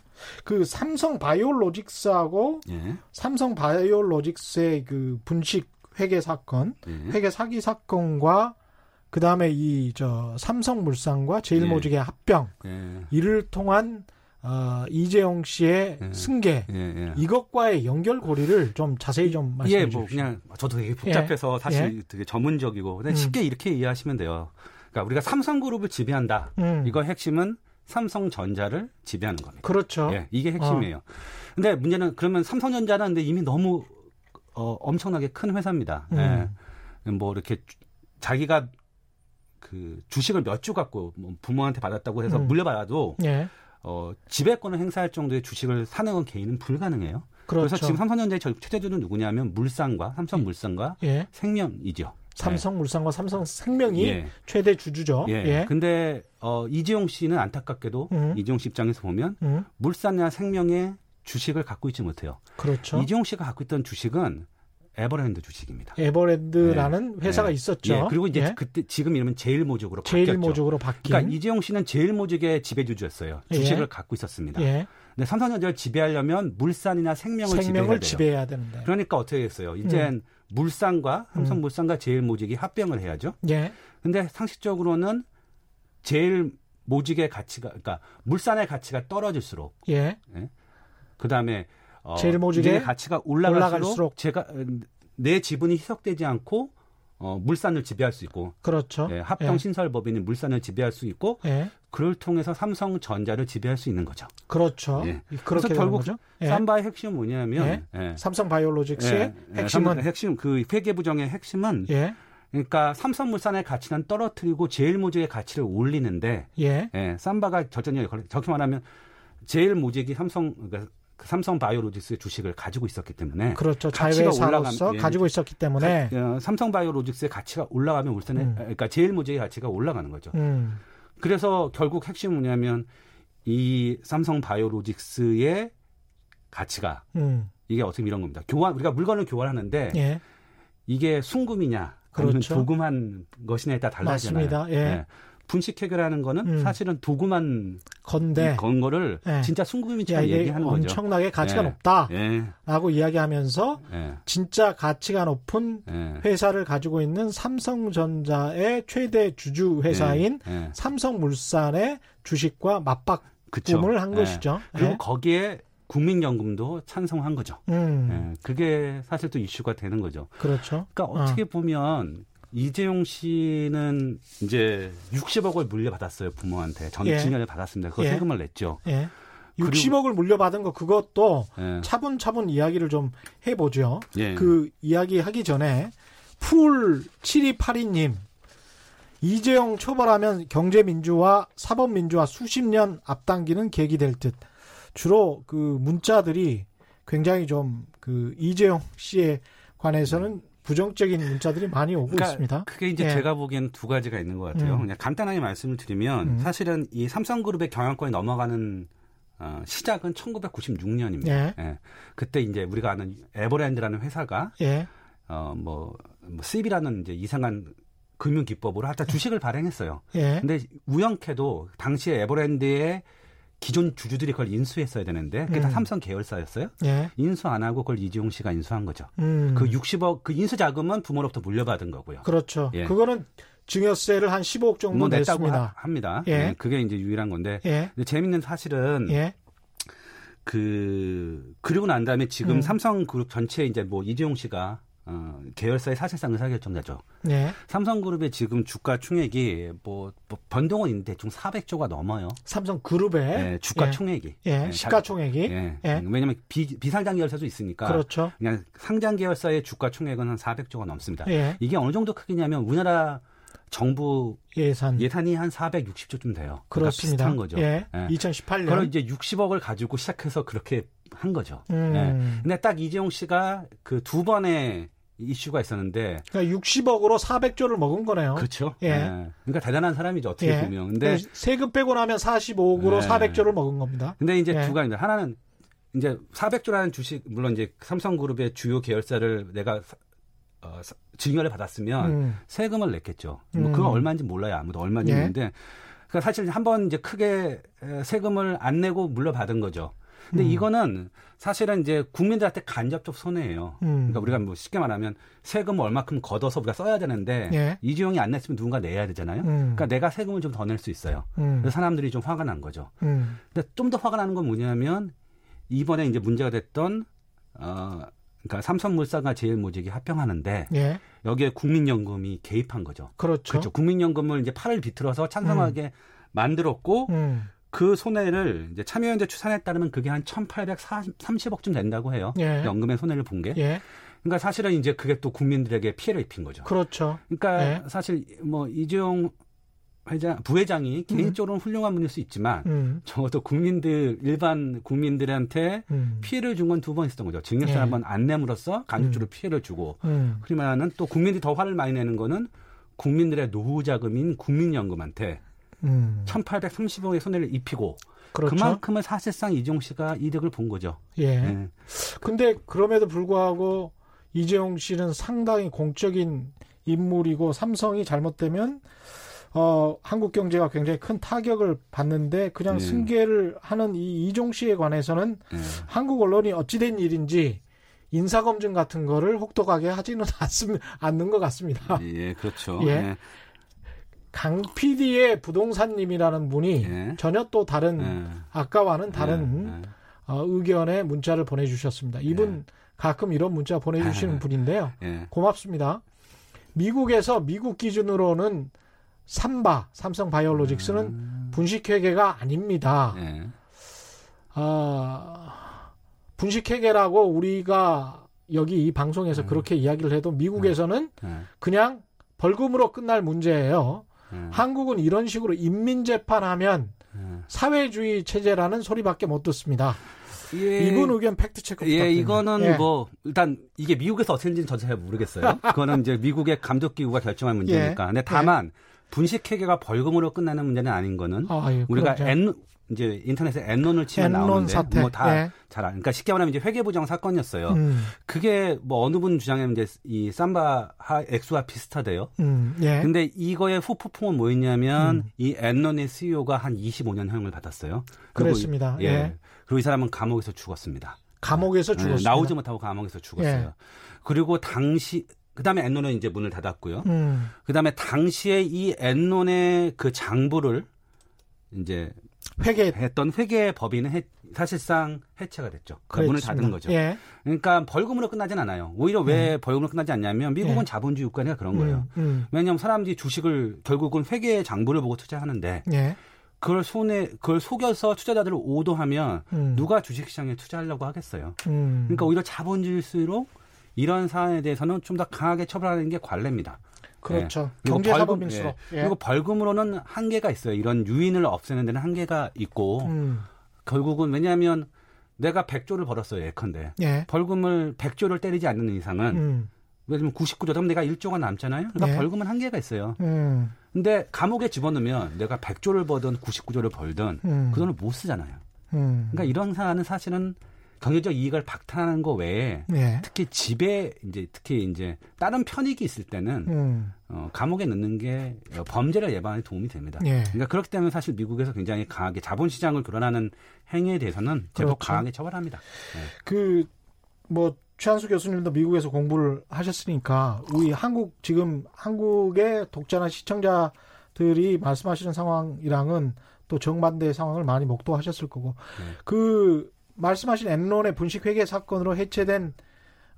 Speaker 1: 그 삼성 바이오로직스하고
Speaker 3: 예.
Speaker 1: 삼성 바이오로직스의 그 분식 회계 사건,
Speaker 3: 예.
Speaker 1: 회계 사기 사건과 그 다음에 이 저 삼성물산과 제일모직의 합병
Speaker 3: 예.
Speaker 1: 이를 통한 어, 이재용 씨의
Speaker 3: 예.
Speaker 1: 승계
Speaker 3: 예. 예.
Speaker 1: 이것과의 연결고리를 좀 자세히 좀 말씀해
Speaker 3: 예,
Speaker 1: 주십시오.
Speaker 3: 뭐 그냥 저도 되게 복잡해서 사실 되게 전문적이고 근데
Speaker 1: 음.
Speaker 3: 쉽게 이렇게 이해하시면 돼요. 그러니까 우리가 삼성그룹을 지배한다.
Speaker 1: 음.
Speaker 3: 이거 핵심은 삼성전자를 지배하는 겁니다.
Speaker 1: 그렇죠.
Speaker 3: 예, 이게 핵심이에요. 근데 문제는 그러면 삼성전자는 근데 이미 너무 어, 엄청나게 큰 회사입니다.
Speaker 1: 음.
Speaker 3: 예. 뭐 이렇게 주- 자기가 그 주식을 몇 주 갖고 뭐 부모한테 받았다고 해서
Speaker 1: 음.
Speaker 3: 물려받아도
Speaker 1: 예.
Speaker 3: 어, 지배권을 행사할 정도의 주식을 사는 건 개인은 불가능해요.
Speaker 1: 그렇죠.
Speaker 3: 그래서 지금 삼성전자의 저- 최대주는 누구냐면 물산과 삼성물산과
Speaker 1: 예.
Speaker 3: 생명이죠.
Speaker 1: 삼성물산과 삼성생명이
Speaker 3: 예.
Speaker 1: 최대 주주죠.
Speaker 3: 예.
Speaker 1: 예.
Speaker 3: 근데 어, 이지용 씨는 안타깝게도
Speaker 1: 음.
Speaker 3: 이지용 씨 입장에서 보면
Speaker 1: 음.
Speaker 3: 물산이나 생명의 주식을 갖고 있지 못해요.
Speaker 1: 그렇죠.
Speaker 3: 이지용 씨가 갖고 있던 주식은 에버랜드 주식입니다.
Speaker 1: 에버랜드라는 회사가
Speaker 3: 예.
Speaker 1: 있었죠.
Speaker 3: 예, 그리고 이제
Speaker 1: 예.
Speaker 3: 그때 지금 이름은 제일모직으로 바뀌었죠.
Speaker 1: 제일모직으로 바뀐.
Speaker 3: 그러니까 이재용 씨는 제일모직의 지배주주였어요.
Speaker 1: 예.
Speaker 3: 주식을 갖고 있었습니다.
Speaker 1: 예.
Speaker 3: 근데 삼성전자를 지배하려면 물산이나 생명을,
Speaker 1: 생명을
Speaker 3: 지배해야 돼요.
Speaker 1: 지배해야 되는데.
Speaker 3: 그러니까 어떻게 했어요? 이젠 물산과
Speaker 1: 음.
Speaker 3: 삼성물산과 제일모직이 합병을 해야죠.
Speaker 1: 예.
Speaker 3: 근데 상식적으로는 제일 모직의 가치가 그러니까 물산의 가치가 떨어질수록
Speaker 1: 예.
Speaker 3: 그다음에 어,
Speaker 1: 제일 모직의
Speaker 3: 이제 가치가 올라갈수록,
Speaker 1: 올라갈수록.
Speaker 3: 제가 내 지분이 희석되지 않고 어, 물산을 지배할 수 있고
Speaker 1: 그렇죠.
Speaker 3: 예, 합병
Speaker 1: 예.
Speaker 3: 신설법인인 물산을 지배할 수 있고
Speaker 1: 예.
Speaker 3: 그를 통해서 삼성전자를 지배할 수 있는 거죠.
Speaker 1: 그렇죠.
Speaker 3: 예.
Speaker 1: 그렇게
Speaker 3: 그래서 결국.
Speaker 1: 예.
Speaker 3: 삼바의 핵심은 뭐냐면 예.
Speaker 1: 삼성 바이오로직스의
Speaker 3: 예, 예,
Speaker 1: 핵심은
Speaker 3: 삼- 핵심 그 회계 부정의 핵심은
Speaker 1: 예.
Speaker 3: 그러니까 삼성물산의 가치는 떨어뜨리고 제일모직의 가치를 올리는데
Speaker 1: 예.
Speaker 3: 예, 삼바가 역할을 저렇게 말하면 제일모직이 삼성 그러니까 그 삼성 바이오로직스의 주식을 가지고 있었기 때문에
Speaker 1: 그렇죠.
Speaker 3: 가치가 올라가면- 예.
Speaker 1: 가지고 있었기 때문에
Speaker 3: 가- 어, 삼성 바이오로직스의 가치가 올라가면 울산의
Speaker 1: 음.
Speaker 3: 그러니까 제일모직의 가치가 올라가는 거죠.
Speaker 1: 음.
Speaker 3: 그래서 결국 핵심은 뭐냐면 이 삼성 바이오로직스의 가치가
Speaker 1: 음.
Speaker 3: 이게 어떻게 이런 겁니다. 교환 우리가 물건을 교환하는데
Speaker 1: 예.
Speaker 3: 이게 순금이냐 아니면
Speaker 1: 그렇죠.
Speaker 3: 도금한 것이냐에 따라 달라지잖아요.
Speaker 1: 맞습니다. 예.
Speaker 3: 분식 회계라는 거는
Speaker 1: 음.
Speaker 3: 사실은 도금한
Speaker 1: 건데
Speaker 3: 건 거를
Speaker 1: 예.
Speaker 3: 진짜
Speaker 1: 이게
Speaker 3: 얘기하는 거죠.
Speaker 1: 엄청나게 가치가
Speaker 3: 예.
Speaker 1: 높다라고
Speaker 3: 예,
Speaker 1: 이야기하면서
Speaker 3: 예,
Speaker 1: 진짜 가치가 높은
Speaker 3: 예.
Speaker 1: 회사를 가지고 있는 삼성전자의 최대 주주 회사인. 삼성물산의 주식과 맞바꿈을. 한
Speaker 3: 예.
Speaker 1: 것이죠.
Speaker 3: 그리고
Speaker 1: 예.
Speaker 3: 거기에 국민연금도 찬성한 거죠.
Speaker 1: 음,
Speaker 3: 예, 그게 사실 또 이슈가 되는 거죠.
Speaker 1: 그렇죠.
Speaker 3: 그러니까
Speaker 1: 어.
Speaker 3: 어떻게 보면 이재용 씨는 이제 60억을 물려받았어요 부모한테 전
Speaker 1: 예.
Speaker 3: 받았습니다. 그거
Speaker 1: 예.
Speaker 3: 세금을 냈죠.
Speaker 1: 예.
Speaker 3: 그리고-
Speaker 1: 60억을 물려받은 거 그것도
Speaker 3: 예.
Speaker 1: 차분차분 이야기를 좀 해보죠.
Speaker 3: 예.
Speaker 1: 그 이야기 하기 전에 풀 7282님 이재용 처벌하면 경제민주화 사법민주화 수십 년 앞당기는 계기 될 듯. 주로 그 문자들이 굉장히 좀 그 이재용 씨에 관해서는 부정적인 문자들이 많이 오고
Speaker 3: 그러니까
Speaker 1: 있습니다.
Speaker 3: 그게 이제
Speaker 1: 예.
Speaker 3: 제가 보기엔 두 가지가 있는 것 같아요.
Speaker 1: 음.
Speaker 3: 그냥 간단하게 말씀을 드리면
Speaker 1: 음.
Speaker 3: 사실은 이 삼성그룹의 경영권이 넘어가는 어, 시작은 1996년입니다.
Speaker 1: 예.
Speaker 3: 그때 이제 우리가 아는 에버랜드라는 회사가
Speaker 1: 예.
Speaker 3: 어 뭐 뭐 CB라는 이제 이상한 금융 기법으로 하여튼 주식을 발행했어요.
Speaker 1: 예.
Speaker 3: 근데 우연케도 당시에 에버랜드의 기존 주주들이 그걸 인수했어야 되는데 그게 다
Speaker 1: 음.
Speaker 3: 삼성 계열사였어요.
Speaker 1: 예.
Speaker 3: 인수 안 하고 그걸 이재용 씨가 인수한 거죠.
Speaker 1: 음.
Speaker 3: 그 60억 그 인수 자금은 부모로부터 물려받은 거고요.
Speaker 1: 그렇죠.
Speaker 3: 예.
Speaker 1: 그거는 증여세를 한 15억 정도
Speaker 3: 뭐 냈다고
Speaker 1: 냈습니다.
Speaker 3: 하- 합니다.
Speaker 1: 예.
Speaker 3: 네, 그게 이제 유일한 건데
Speaker 1: 예.
Speaker 3: 근데 재밌는 사실은
Speaker 1: 예.
Speaker 3: 그 그리고 난 다음에 지금
Speaker 1: 음.
Speaker 3: 삼성그룹 전체 이제 뭐 이재용 씨가 어, 계열사의 사실상 의사결정자죠.
Speaker 1: 예.
Speaker 3: 삼성그룹의 지금 주가 충액이 뭐, 뭐 변동은 있는데 대충 400조가 넘어요.
Speaker 1: 삼성 그룹의
Speaker 3: 예, 주가
Speaker 1: 예.
Speaker 3: 총액이.
Speaker 1: 예,
Speaker 3: 예,
Speaker 1: 시가 총액이
Speaker 3: 예.
Speaker 1: 예.
Speaker 3: 왜냐면 비, 비상장 계열사도 있으니까.
Speaker 1: 그렇죠.
Speaker 3: 그냥 상장 계열사의 주가 총액은 한 400조가 넘습니다.
Speaker 1: 예.
Speaker 3: 이게 어느 정도 크기냐면 우리나라 정부
Speaker 1: 예산
Speaker 3: 예산이 한 460조쯤 돼요. 그러니까
Speaker 1: 그렇습니다.
Speaker 3: 비슷한 거죠.
Speaker 1: 예.
Speaker 3: 예.
Speaker 1: 2018년
Speaker 3: 그걸 이제 60억을 가지고 시작해서 그렇게 한 거죠.
Speaker 1: 음.
Speaker 3: 예. 근데 딱 이재용 씨가 그 두 번의 이슈가 있었는데
Speaker 1: 그러니까 60억으로 400조를 먹은 거네요.
Speaker 3: 그렇죠.
Speaker 1: 예.
Speaker 3: 예. 그러니까 대단한 사람이죠. 어떻게
Speaker 1: 예.
Speaker 3: 보면. 근데
Speaker 1: 세금 빼고 나면 45억으로
Speaker 3: 네.
Speaker 1: 400조를 먹은 겁니다.
Speaker 3: 근데 이제
Speaker 1: 예.
Speaker 3: 두 가지입니다. 하나는 이제 400조라는 주식 물론 이제 삼성그룹의 주요 계열사를 내가 사- 어, 사- 증여를 받았으면
Speaker 1: 음.
Speaker 3: 세금을 냈겠죠.
Speaker 1: 음.
Speaker 3: 뭐 그건 얼마인지 몰라요. 아무도 얼마인지
Speaker 1: 예.
Speaker 3: 모르는데 그러니까 사실 한 번 이제 크게 에, 세금을 안 내고 물려받은 거죠. 근데
Speaker 1: 음.
Speaker 3: 이거는 사실은 이제 국민들한테 간접적 손해예요.
Speaker 1: 음.
Speaker 3: 그러니까 우리가 뭐 쉽게 말하면 세금을 얼마큼 걷어서 우리가 써야 되는데
Speaker 1: 예.
Speaker 3: 이재용이 안 냈으면 누군가 내야 되잖아요.
Speaker 1: 음.
Speaker 3: 그러니까 내가 세금을 좀 더 낼 수 있어요.
Speaker 1: 음.
Speaker 3: 그래서 사람들이 좀 화가 난 거죠.
Speaker 1: 음.
Speaker 3: 근데 좀 더 화가 나는 건 뭐냐면 이번에 이제 문제가 됐던 어 그러니까 삼성물산과 제일모직이 합병하는데
Speaker 1: 예.
Speaker 3: 여기에 국민연금이 개입한 거죠.
Speaker 1: 그렇죠.
Speaker 3: 그렇죠. 국민연금을 이제 팔을 비틀어서 찬성하게 만들었고
Speaker 1: 음.
Speaker 3: 그 손해를 이제 참여연대 추산에 따르면 그게 한 1,830억쯤 된다고 해요.
Speaker 1: 예.
Speaker 3: 연금의 손해를 본 게.
Speaker 1: 예.
Speaker 3: 그러니까 사실은 이제 그게 또 국민들에게 피해를 입힌 거죠.
Speaker 1: 그렇죠.
Speaker 3: 그러니까
Speaker 1: 예.
Speaker 3: 사실 뭐 이재용 회장 부회장이 개인적으로는 훌륭한 분일 수 있지만
Speaker 1: 음.
Speaker 3: 적어도 국민들 일반 국민들한테
Speaker 1: 음.
Speaker 3: 피해를 준 건 두 번 있었던 거죠. 증여세
Speaker 1: 예.
Speaker 3: 한번 안 내므로써 간접적으로 피해를 주고
Speaker 1: 음.
Speaker 3: 그러면은 또 국민들이 더 화를 많이 내는 거는 국민들의 노후 자금인 국민연금한테
Speaker 1: 음.
Speaker 3: 1,830억의 손해를 입히고
Speaker 1: 그렇죠.
Speaker 3: 그만큼은 사실상 이종 씨가 이득을 본 거죠.
Speaker 1: 예.
Speaker 3: 예.
Speaker 1: 근데 그럼에도 불구하고 이재용 씨는 상당히 공적인 인물이고 삼성이 잘못되면 어, 한국 경제가 굉장히 큰 타격을 받는데 그냥
Speaker 3: 예.
Speaker 1: 승계를 하는 이 이종 씨에 관해서는
Speaker 3: 예.
Speaker 1: 한국 언론이 어찌된 일인지 인사검증 같은 거를 혹독하게 하지는 않습, 않는 것 같습니다.
Speaker 3: 예, 그렇죠.
Speaker 1: 예.
Speaker 3: 예.
Speaker 1: 강 PD의 부동산님이라는 분이
Speaker 3: 예.
Speaker 1: 전혀 또 다른
Speaker 3: 예.
Speaker 1: 아까와는 다른
Speaker 3: 예. 예.
Speaker 1: 어, 의견의 문자를 보내주셨습니다. 이분 가끔 이런 문자 보내주시는 분인데요.
Speaker 3: 예.
Speaker 1: 고맙습니다. 미국에서 미국 기준으로는 삼바 삼성 바이오로직스는 분식회계가 아닙니다.
Speaker 3: 예.
Speaker 1: 아, 분식회계라고 우리가 여기 이 방송에서 그렇게 이야기를 해도 미국에서는
Speaker 3: 예.
Speaker 1: 그냥 벌금으로 끝날 문제예요.
Speaker 3: 예.
Speaker 1: 한국은 이런 식으로 인민재판하면
Speaker 3: 예.
Speaker 1: 사회주의 체제라는 소리밖에 못 듣습니다.
Speaker 3: 예.
Speaker 1: 이분 의견 팩트 체크 부탁드립니다.
Speaker 3: 예, 이거는
Speaker 1: 예.
Speaker 3: 뭐 일단 이게 미국에서 어떻게 되는지는 저도 잘 모르겠어요. 그거는 이제 미국의 감독 기구가 결정할 문제니까.
Speaker 1: 예.
Speaker 3: 근데 다만 분식회계가 벌금으로 끝나는 문제는 아닌 거는
Speaker 1: 아, 예,
Speaker 3: 우리가
Speaker 1: 그렇죠.
Speaker 3: 엔 이제 인터넷에 엔론을 치면
Speaker 1: 엔론
Speaker 3: 나오는데
Speaker 1: 사태.
Speaker 3: 뭐다
Speaker 1: 예.
Speaker 3: 잘 알. 그러니까 쉽게 말하면 이제 회계부정 사건이었어요.
Speaker 1: 음,
Speaker 3: 그게 뭐 어느 분 주장하면 이제 이 삼바 하 액수와 비슷하대요.
Speaker 1: 음, 예.
Speaker 3: 근데 이거의 후폭풍은 뭐였냐면
Speaker 1: 음.
Speaker 3: 이 엔론의 CEO가 한 25년형을 받았어요. 이- 예.
Speaker 1: 예.
Speaker 3: 그리고 이 사람은 감옥에서 죽었습니다.
Speaker 1: 감옥에서
Speaker 3: 예,
Speaker 1: 죽었습니다.
Speaker 3: 나오지 못하고 감옥에서 죽었어요.
Speaker 1: 예.
Speaker 3: 그리고 당시 그다음에 엔론은 이제 문을 닫았고요.
Speaker 1: 음,
Speaker 3: 그다음에 당시에 이 엔론의 그 장부를 이제
Speaker 1: 회계
Speaker 3: 했던 회계 법인은 해- 사실상 해체가 됐죠. 문을 닫은 거죠.
Speaker 1: 예.
Speaker 3: 그러니까 벌금으로 끝나진 않아요. 오히려 왜 벌금으로 끝나지 않냐면 미국은
Speaker 1: 예.
Speaker 3: 자본주의 국가니까 그런 거예요.
Speaker 1: 음, 음,
Speaker 3: 왜냐하면 사람들이 주식을 결국은 회계 장부를 보고 투자하는데
Speaker 1: 예.
Speaker 3: 그걸 손에 그걸 속여서 투자자들을 오도하면
Speaker 1: 음,
Speaker 3: 누가 주식시장에 투자하려고 하겠어요.
Speaker 1: 음,
Speaker 3: 그러니까 오히려 자본주의일수록 이런 사안에 대해서는 좀 더 강하게 처벌하는 게 관례입니다.
Speaker 1: 그렇죠.
Speaker 3: 예. 그리고
Speaker 1: 경제사법일수록.
Speaker 3: 벌금, 예.
Speaker 1: 예.
Speaker 3: 그리고 벌금으로는 한계가 있어요. 이런 유인을 없애는 데는 한계가 있고
Speaker 1: 음,
Speaker 3: 결국은 왜냐하면 내가 100조를 벌었어요. 예컨대.
Speaker 1: 예.
Speaker 3: 벌금을 100조를 때리지 않는 이상은
Speaker 1: 음,
Speaker 3: 들면 99조 그럼 내가 1조가 남잖아요. 그러니까
Speaker 1: 네.
Speaker 3: 벌금은 한계가 있어요.
Speaker 1: 음,
Speaker 3: 근데 감옥에 집어넣으면 내가 100조를 벌든 99조를 벌든
Speaker 1: 음,
Speaker 3: 그 돈을 못 쓰잖아요.
Speaker 1: 음,
Speaker 3: 그러니까 이런 사안은 사실은 경제적 이익을 박탈하는 거 외에
Speaker 1: 예.
Speaker 3: 특히 집에 이제 특히 이제 다른 편익이 있을 때는
Speaker 1: 음,
Speaker 3: 어, 감옥에 넣는 게 범죄를 예방에 도움이 됩니다.
Speaker 1: 예.
Speaker 3: 그러니까 그렇기 때문에 사실 미국에서 굉장히 강하게 자본시장을 교란하는 행위에 대해서는 제법
Speaker 1: 그렇죠.
Speaker 3: 강하게 처벌합니다.
Speaker 1: 그, 뭐, 최한수 교수님도 미국에서 공부를 하셨으니까 우리 한국 지금 한국의 독자나 시청자들이 말씀하시는 상황이랑은 또 정반대의 상황을 많이 목도하셨을 거고
Speaker 3: 네.
Speaker 1: 그 말씀하신 엔론의 분식 회계 사건으로 해체된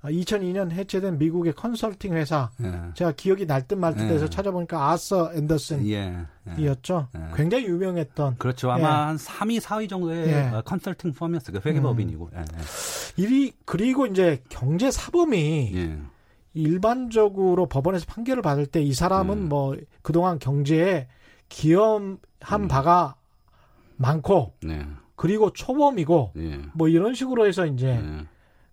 Speaker 1: 2002년 해체된 미국의 컨설팅 회사
Speaker 3: 예.
Speaker 1: 제가 기억이 날 듯 말 듯해서
Speaker 3: 예.
Speaker 1: 찾아보니까 아서 앤더슨이었죠.
Speaker 3: 예. 예.
Speaker 1: 굉장히 유명했던
Speaker 3: 그렇죠. 아마
Speaker 1: 예.
Speaker 3: 한 3위, 4위 정도의
Speaker 1: 예.
Speaker 3: 어, 컨설팅 펌이었어요. 그 회계법인이고. 예.
Speaker 1: 일이 그리고 이제 경제 사범이
Speaker 3: 예. 예.
Speaker 1: 일반적으로 법원에서 판결을 받을 때 이 사람은
Speaker 3: 음.
Speaker 1: 뭐 그동안 경제에 기여한
Speaker 3: 음.
Speaker 1: 바가 많고
Speaker 3: 네.
Speaker 1: 그리고 초범이고
Speaker 3: 예.
Speaker 1: 뭐 이런 식으로 해서 이제
Speaker 3: 예.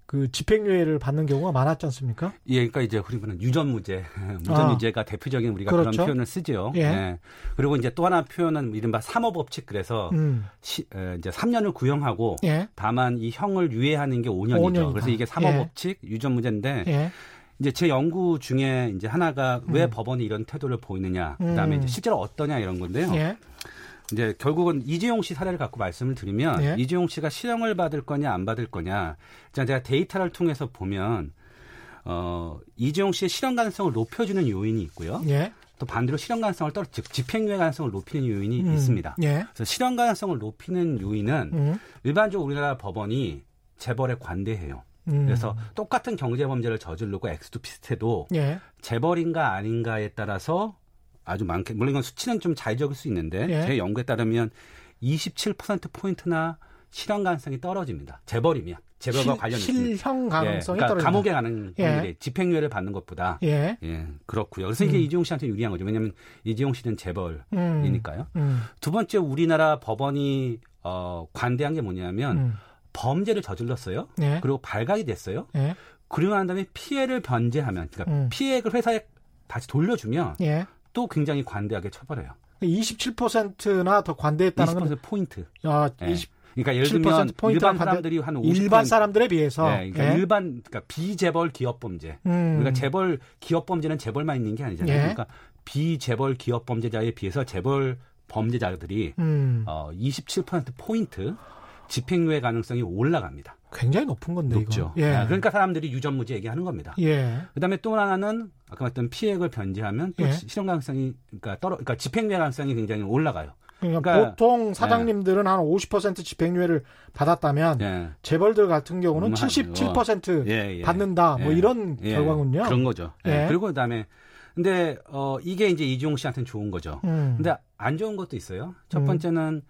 Speaker 1: 그 집행유예를 받는 경우가 많았지 않습니까?
Speaker 3: 예, 그러니까 이제 우리는 유전무죄, 무전유죄가 대표적인 우리가 그런
Speaker 1: 아. 그렇죠.
Speaker 3: 표현을 쓰죠.
Speaker 1: 예.
Speaker 3: 그리고 이제 또 하나 표현은 이른바 삼어법칙 그래서
Speaker 1: 음.
Speaker 3: 시, 에, 이제 3년을 구형하고
Speaker 1: 예.
Speaker 3: 다만 이 형을 유예하는 게 5년이죠.
Speaker 1: 5년이다.
Speaker 3: 그래서 이게 삼어법칙 유전무죄인데
Speaker 1: 예.
Speaker 3: 이제 제 연구 중에 이제 하나가 왜
Speaker 1: 음.
Speaker 3: 법원이 이런 태도를 보이느냐, 그다음에
Speaker 1: 음.
Speaker 3: 이제 실제로 어떠냐 이런 건데요.
Speaker 1: 예.
Speaker 3: 이제 결국은 이재용 씨 사례를 갖고 말씀을 드리면
Speaker 1: 예.
Speaker 3: 이재용 씨가 실형을 받을 거냐 안 받을 거냐. 자, 제가 데이터를 통해서 보면 어, 이재용 씨의 실형 가능성을 높여주는 요인이 있고요.
Speaker 1: 예.
Speaker 3: 또 반대로 실형 가능성을 떨어 즉 집행유예 가능성을 높이는 요인이
Speaker 1: 음.
Speaker 3: 있습니다.
Speaker 1: 예.
Speaker 3: 그래서 실형 가능성을 높이는 요인은
Speaker 1: 음.
Speaker 3: 일반적으로 우리나라 법원이 재벌에 관대해요.
Speaker 1: 음.
Speaker 3: 그래서 똑같은 경제 범죄를 저지르고 액수도 비슷해도
Speaker 1: 예.
Speaker 3: 재벌인가 아닌가에 따라서 아주 많게 물론 이건 수치는 좀 자의적일 수 있는데
Speaker 1: 예.
Speaker 3: 제 연구에 따르면 27% 포인트나 실형 가능성이 떨어집니다. 재벌이면 재벌과
Speaker 1: 실-
Speaker 3: 관련 있습니다.
Speaker 1: 실형 가능성이
Speaker 3: 예, 그러니까
Speaker 1: 떨어진다.
Speaker 3: 감옥에 가는
Speaker 1: 예.
Speaker 3: 집행유예를 받는 것보다
Speaker 1: 예.
Speaker 3: 예 그렇고요. 그래서 이게
Speaker 1: 음.
Speaker 3: 이재용 씨한테 유리한 거죠. 왜냐하면 이재용 씨는
Speaker 1: 음.
Speaker 3: 재벌이니까요.
Speaker 1: 음.
Speaker 3: 두 번째 우리나라 법원이 어, 관대한 게 뭐냐면
Speaker 1: 음.
Speaker 3: 범죄를 저질렀어요.
Speaker 1: 예.
Speaker 3: 그리고 발각이 됐어요.
Speaker 1: 예.
Speaker 3: 그리고 난 다음에 피해를 변제하면, 그러니까
Speaker 1: 음.
Speaker 3: 피해액을 회사에 다시 돌려주면
Speaker 1: 예.
Speaker 3: 또 굉장히 관대하게 처벌해요.
Speaker 1: 27%나 더 관대했다는
Speaker 3: 건20% 포인트.
Speaker 1: 야,
Speaker 3: 예.
Speaker 1: 20
Speaker 3: 그러니까 예를
Speaker 1: 7%
Speaker 3: 들면 일반 사람들이 한 50%.
Speaker 1: 일반 사람들에 비해서
Speaker 3: 네, 그러니까
Speaker 1: 예.
Speaker 3: 일반 그러니까 비재벌 기업 범죄.
Speaker 1: 음.
Speaker 3: 우리가 재벌 기업 범죄는 재벌만 있는 게 아니잖아요.
Speaker 1: 예.
Speaker 3: 그러니까 비재벌 기업 범죄자에 비해서 재벌 범죄자들이
Speaker 1: 음.
Speaker 3: 어, 27% 포인트 집행유예 가능성이 올라갑니다.
Speaker 1: 굉장히 높은 건데
Speaker 3: 높죠.
Speaker 1: 예.
Speaker 3: 아, 그러니까 사람들이 유전무죄 얘기하는 겁니다.
Speaker 1: 예.
Speaker 3: 그다음에 또 하나는 아까 말했던 피해액을 변제하면 또
Speaker 1: 예.
Speaker 3: 실현 가능성이 그러니까 떨어 그러니까 집행유예 가능성이 굉장히 올라가요.
Speaker 1: 그러니까,
Speaker 3: 그러니까-
Speaker 1: 보통 사장님들은 한50% 집행유예를 받았다면
Speaker 3: 예.
Speaker 1: 재벌들 같은 경우는
Speaker 3: 음, 한-
Speaker 1: 77%
Speaker 3: 예, 예.
Speaker 1: 받는다. 뭐
Speaker 3: 예.
Speaker 1: 이런
Speaker 3: 예.
Speaker 1: 결과군요.
Speaker 3: 그런 거죠. 예.
Speaker 1: 예.
Speaker 3: 그리고 그다음에 근데 어 이게 이제 이종욱 씨한테는 좋은 거죠.
Speaker 1: 음.
Speaker 3: 근데 안 좋은 것도 있어요. 첫
Speaker 1: 음.
Speaker 3: 번째는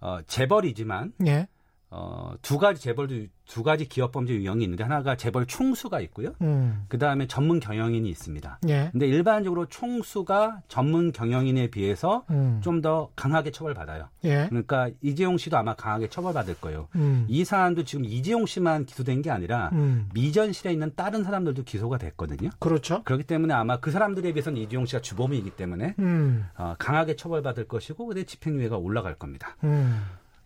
Speaker 3: 어 재벌이지만
Speaker 1: 예.
Speaker 3: 어 두 가지 재벌도 두 가지 기업 범죄 유형이 있는데 하나가 재벌 총수가 있고요.
Speaker 1: 음.
Speaker 3: 그 다음에 전문 경영인이 있습니다.
Speaker 1: 예.
Speaker 3: 근데 일반적으로 총수가 전문 경영인에 비해서
Speaker 1: 음.
Speaker 3: 좀더 강하게 처벌받아요.
Speaker 1: 예.
Speaker 3: 그러니까 이재용 씨도 아마 강하게 처벌받을 거예요.
Speaker 1: 음.
Speaker 3: 이 사안도 지금 이재용 씨만 기소된 게 아니라
Speaker 1: 음.
Speaker 3: 미전실에 있는 다른 사람들도 기소가 됐거든요.
Speaker 1: 그렇죠.
Speaker 3: 그렇기 때문에 아마 그 사람들에 비해서는 이재용 씨가 주범이기 때문에
Speaker 1: 음.
Speaker 3: 어, 강하게 처벌받을 것이고 근데 집행유예가 올라갈 겁니다.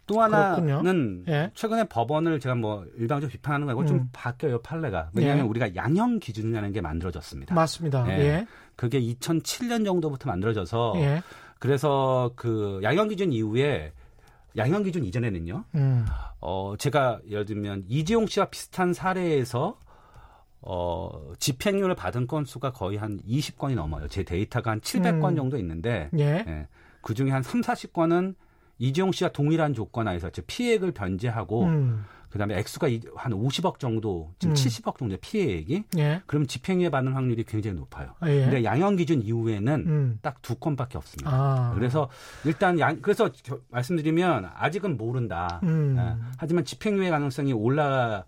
Speaker 1: 음.
Speaker 3: 또 하나는
Speaker 1: 예.
Speaker 3: 최근에 법원을 제가 뭐 일방적으로 비판하는 거고
Speaker 1: 음.
Speaker 3: 좀 바뀌어요 판례가 왜냐하면
Speaker 1: 예.
Speaker 3: 우리가 양형 기준이라는 게 만들어졌습니다.
Speaker 1: 맞습니다.
Speaker 3: 예.
Speaker 1: 예.
Speaker 3: 그게 2007년 정도부터 만들어져서
Speaker 1: 예.
Speaker 3: 그래서 그 양형 기준 이후에 양형 기준 이전에는요.
Speaker 1: 음.
Speaker 3: 어 제가 예를 들면 이재용 씨와 비슷한 사례에서 어 집행유예를 받은 건수가 거의 한 20건이 넘어요. 제 데이터가 한 700건
Speaker 1: 음.
Speaker 3: 정도 있는데
Speaker 1: 예.
Speaker 3: 예. 그 중에 한 3, 40건은 이재용 씨와 동일한 조건 하에서 즉 피해액을 변제하고
Speaker 1: 음.
Speaker 3: 그다음에 액수가 이- 한 50억 정도, 지금
Speaker 1: 음.
Speaker 3: 70억 정도 피해액이
Speaker 1: 예.
Speaker 3: 그럼 집행유예 받는 확률이 굉장히 높아요.
Speaker 1: 아, 예.
Speaker 3: 근데 양형 기준 이후에는
Speaker 1: 음.
Speaker 3: 딱두 건밖에 없습니다.
Speaker 1: 아.
Speaker 3: 그래서 일단 양 그래서 겨- 말씀드리면 아직은 모른다.
Speaker 1: 음.
Speaker 3: 예. 하지만 집행유예 가능성이 올라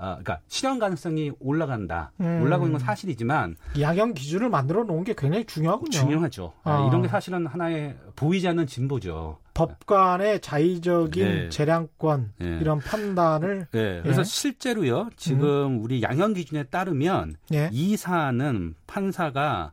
Speaker 3: 아, 그러니까 실현 가능성이 올라간다.
Speaker 1: 음.
Speaker 3: 올라가고 있는 건 사실이지만
Speaker 1: 양형 기준을 만들어 놓은 게 굉장히 중요하군요.
Speaker 3: 중요하죠.
Speaker 1: 아.
Speaker 3: 예, 이런 게 사실은 하나의 보이지 않는 진보죠.
Speaker 1: 법관의 자의적인
Speaker 3: 예.
Speaker 1: 재량권
Speaker 3: 예.
Speaker 1: 이런 판단을
Speaker 3: 네, 그래서
Speaker 1: 예.
Speaker 3: 실제로요. 지금 우리 양형 기준에 따르면
Speaker 1: 예.
Speaker 3: 이 사안은 판사가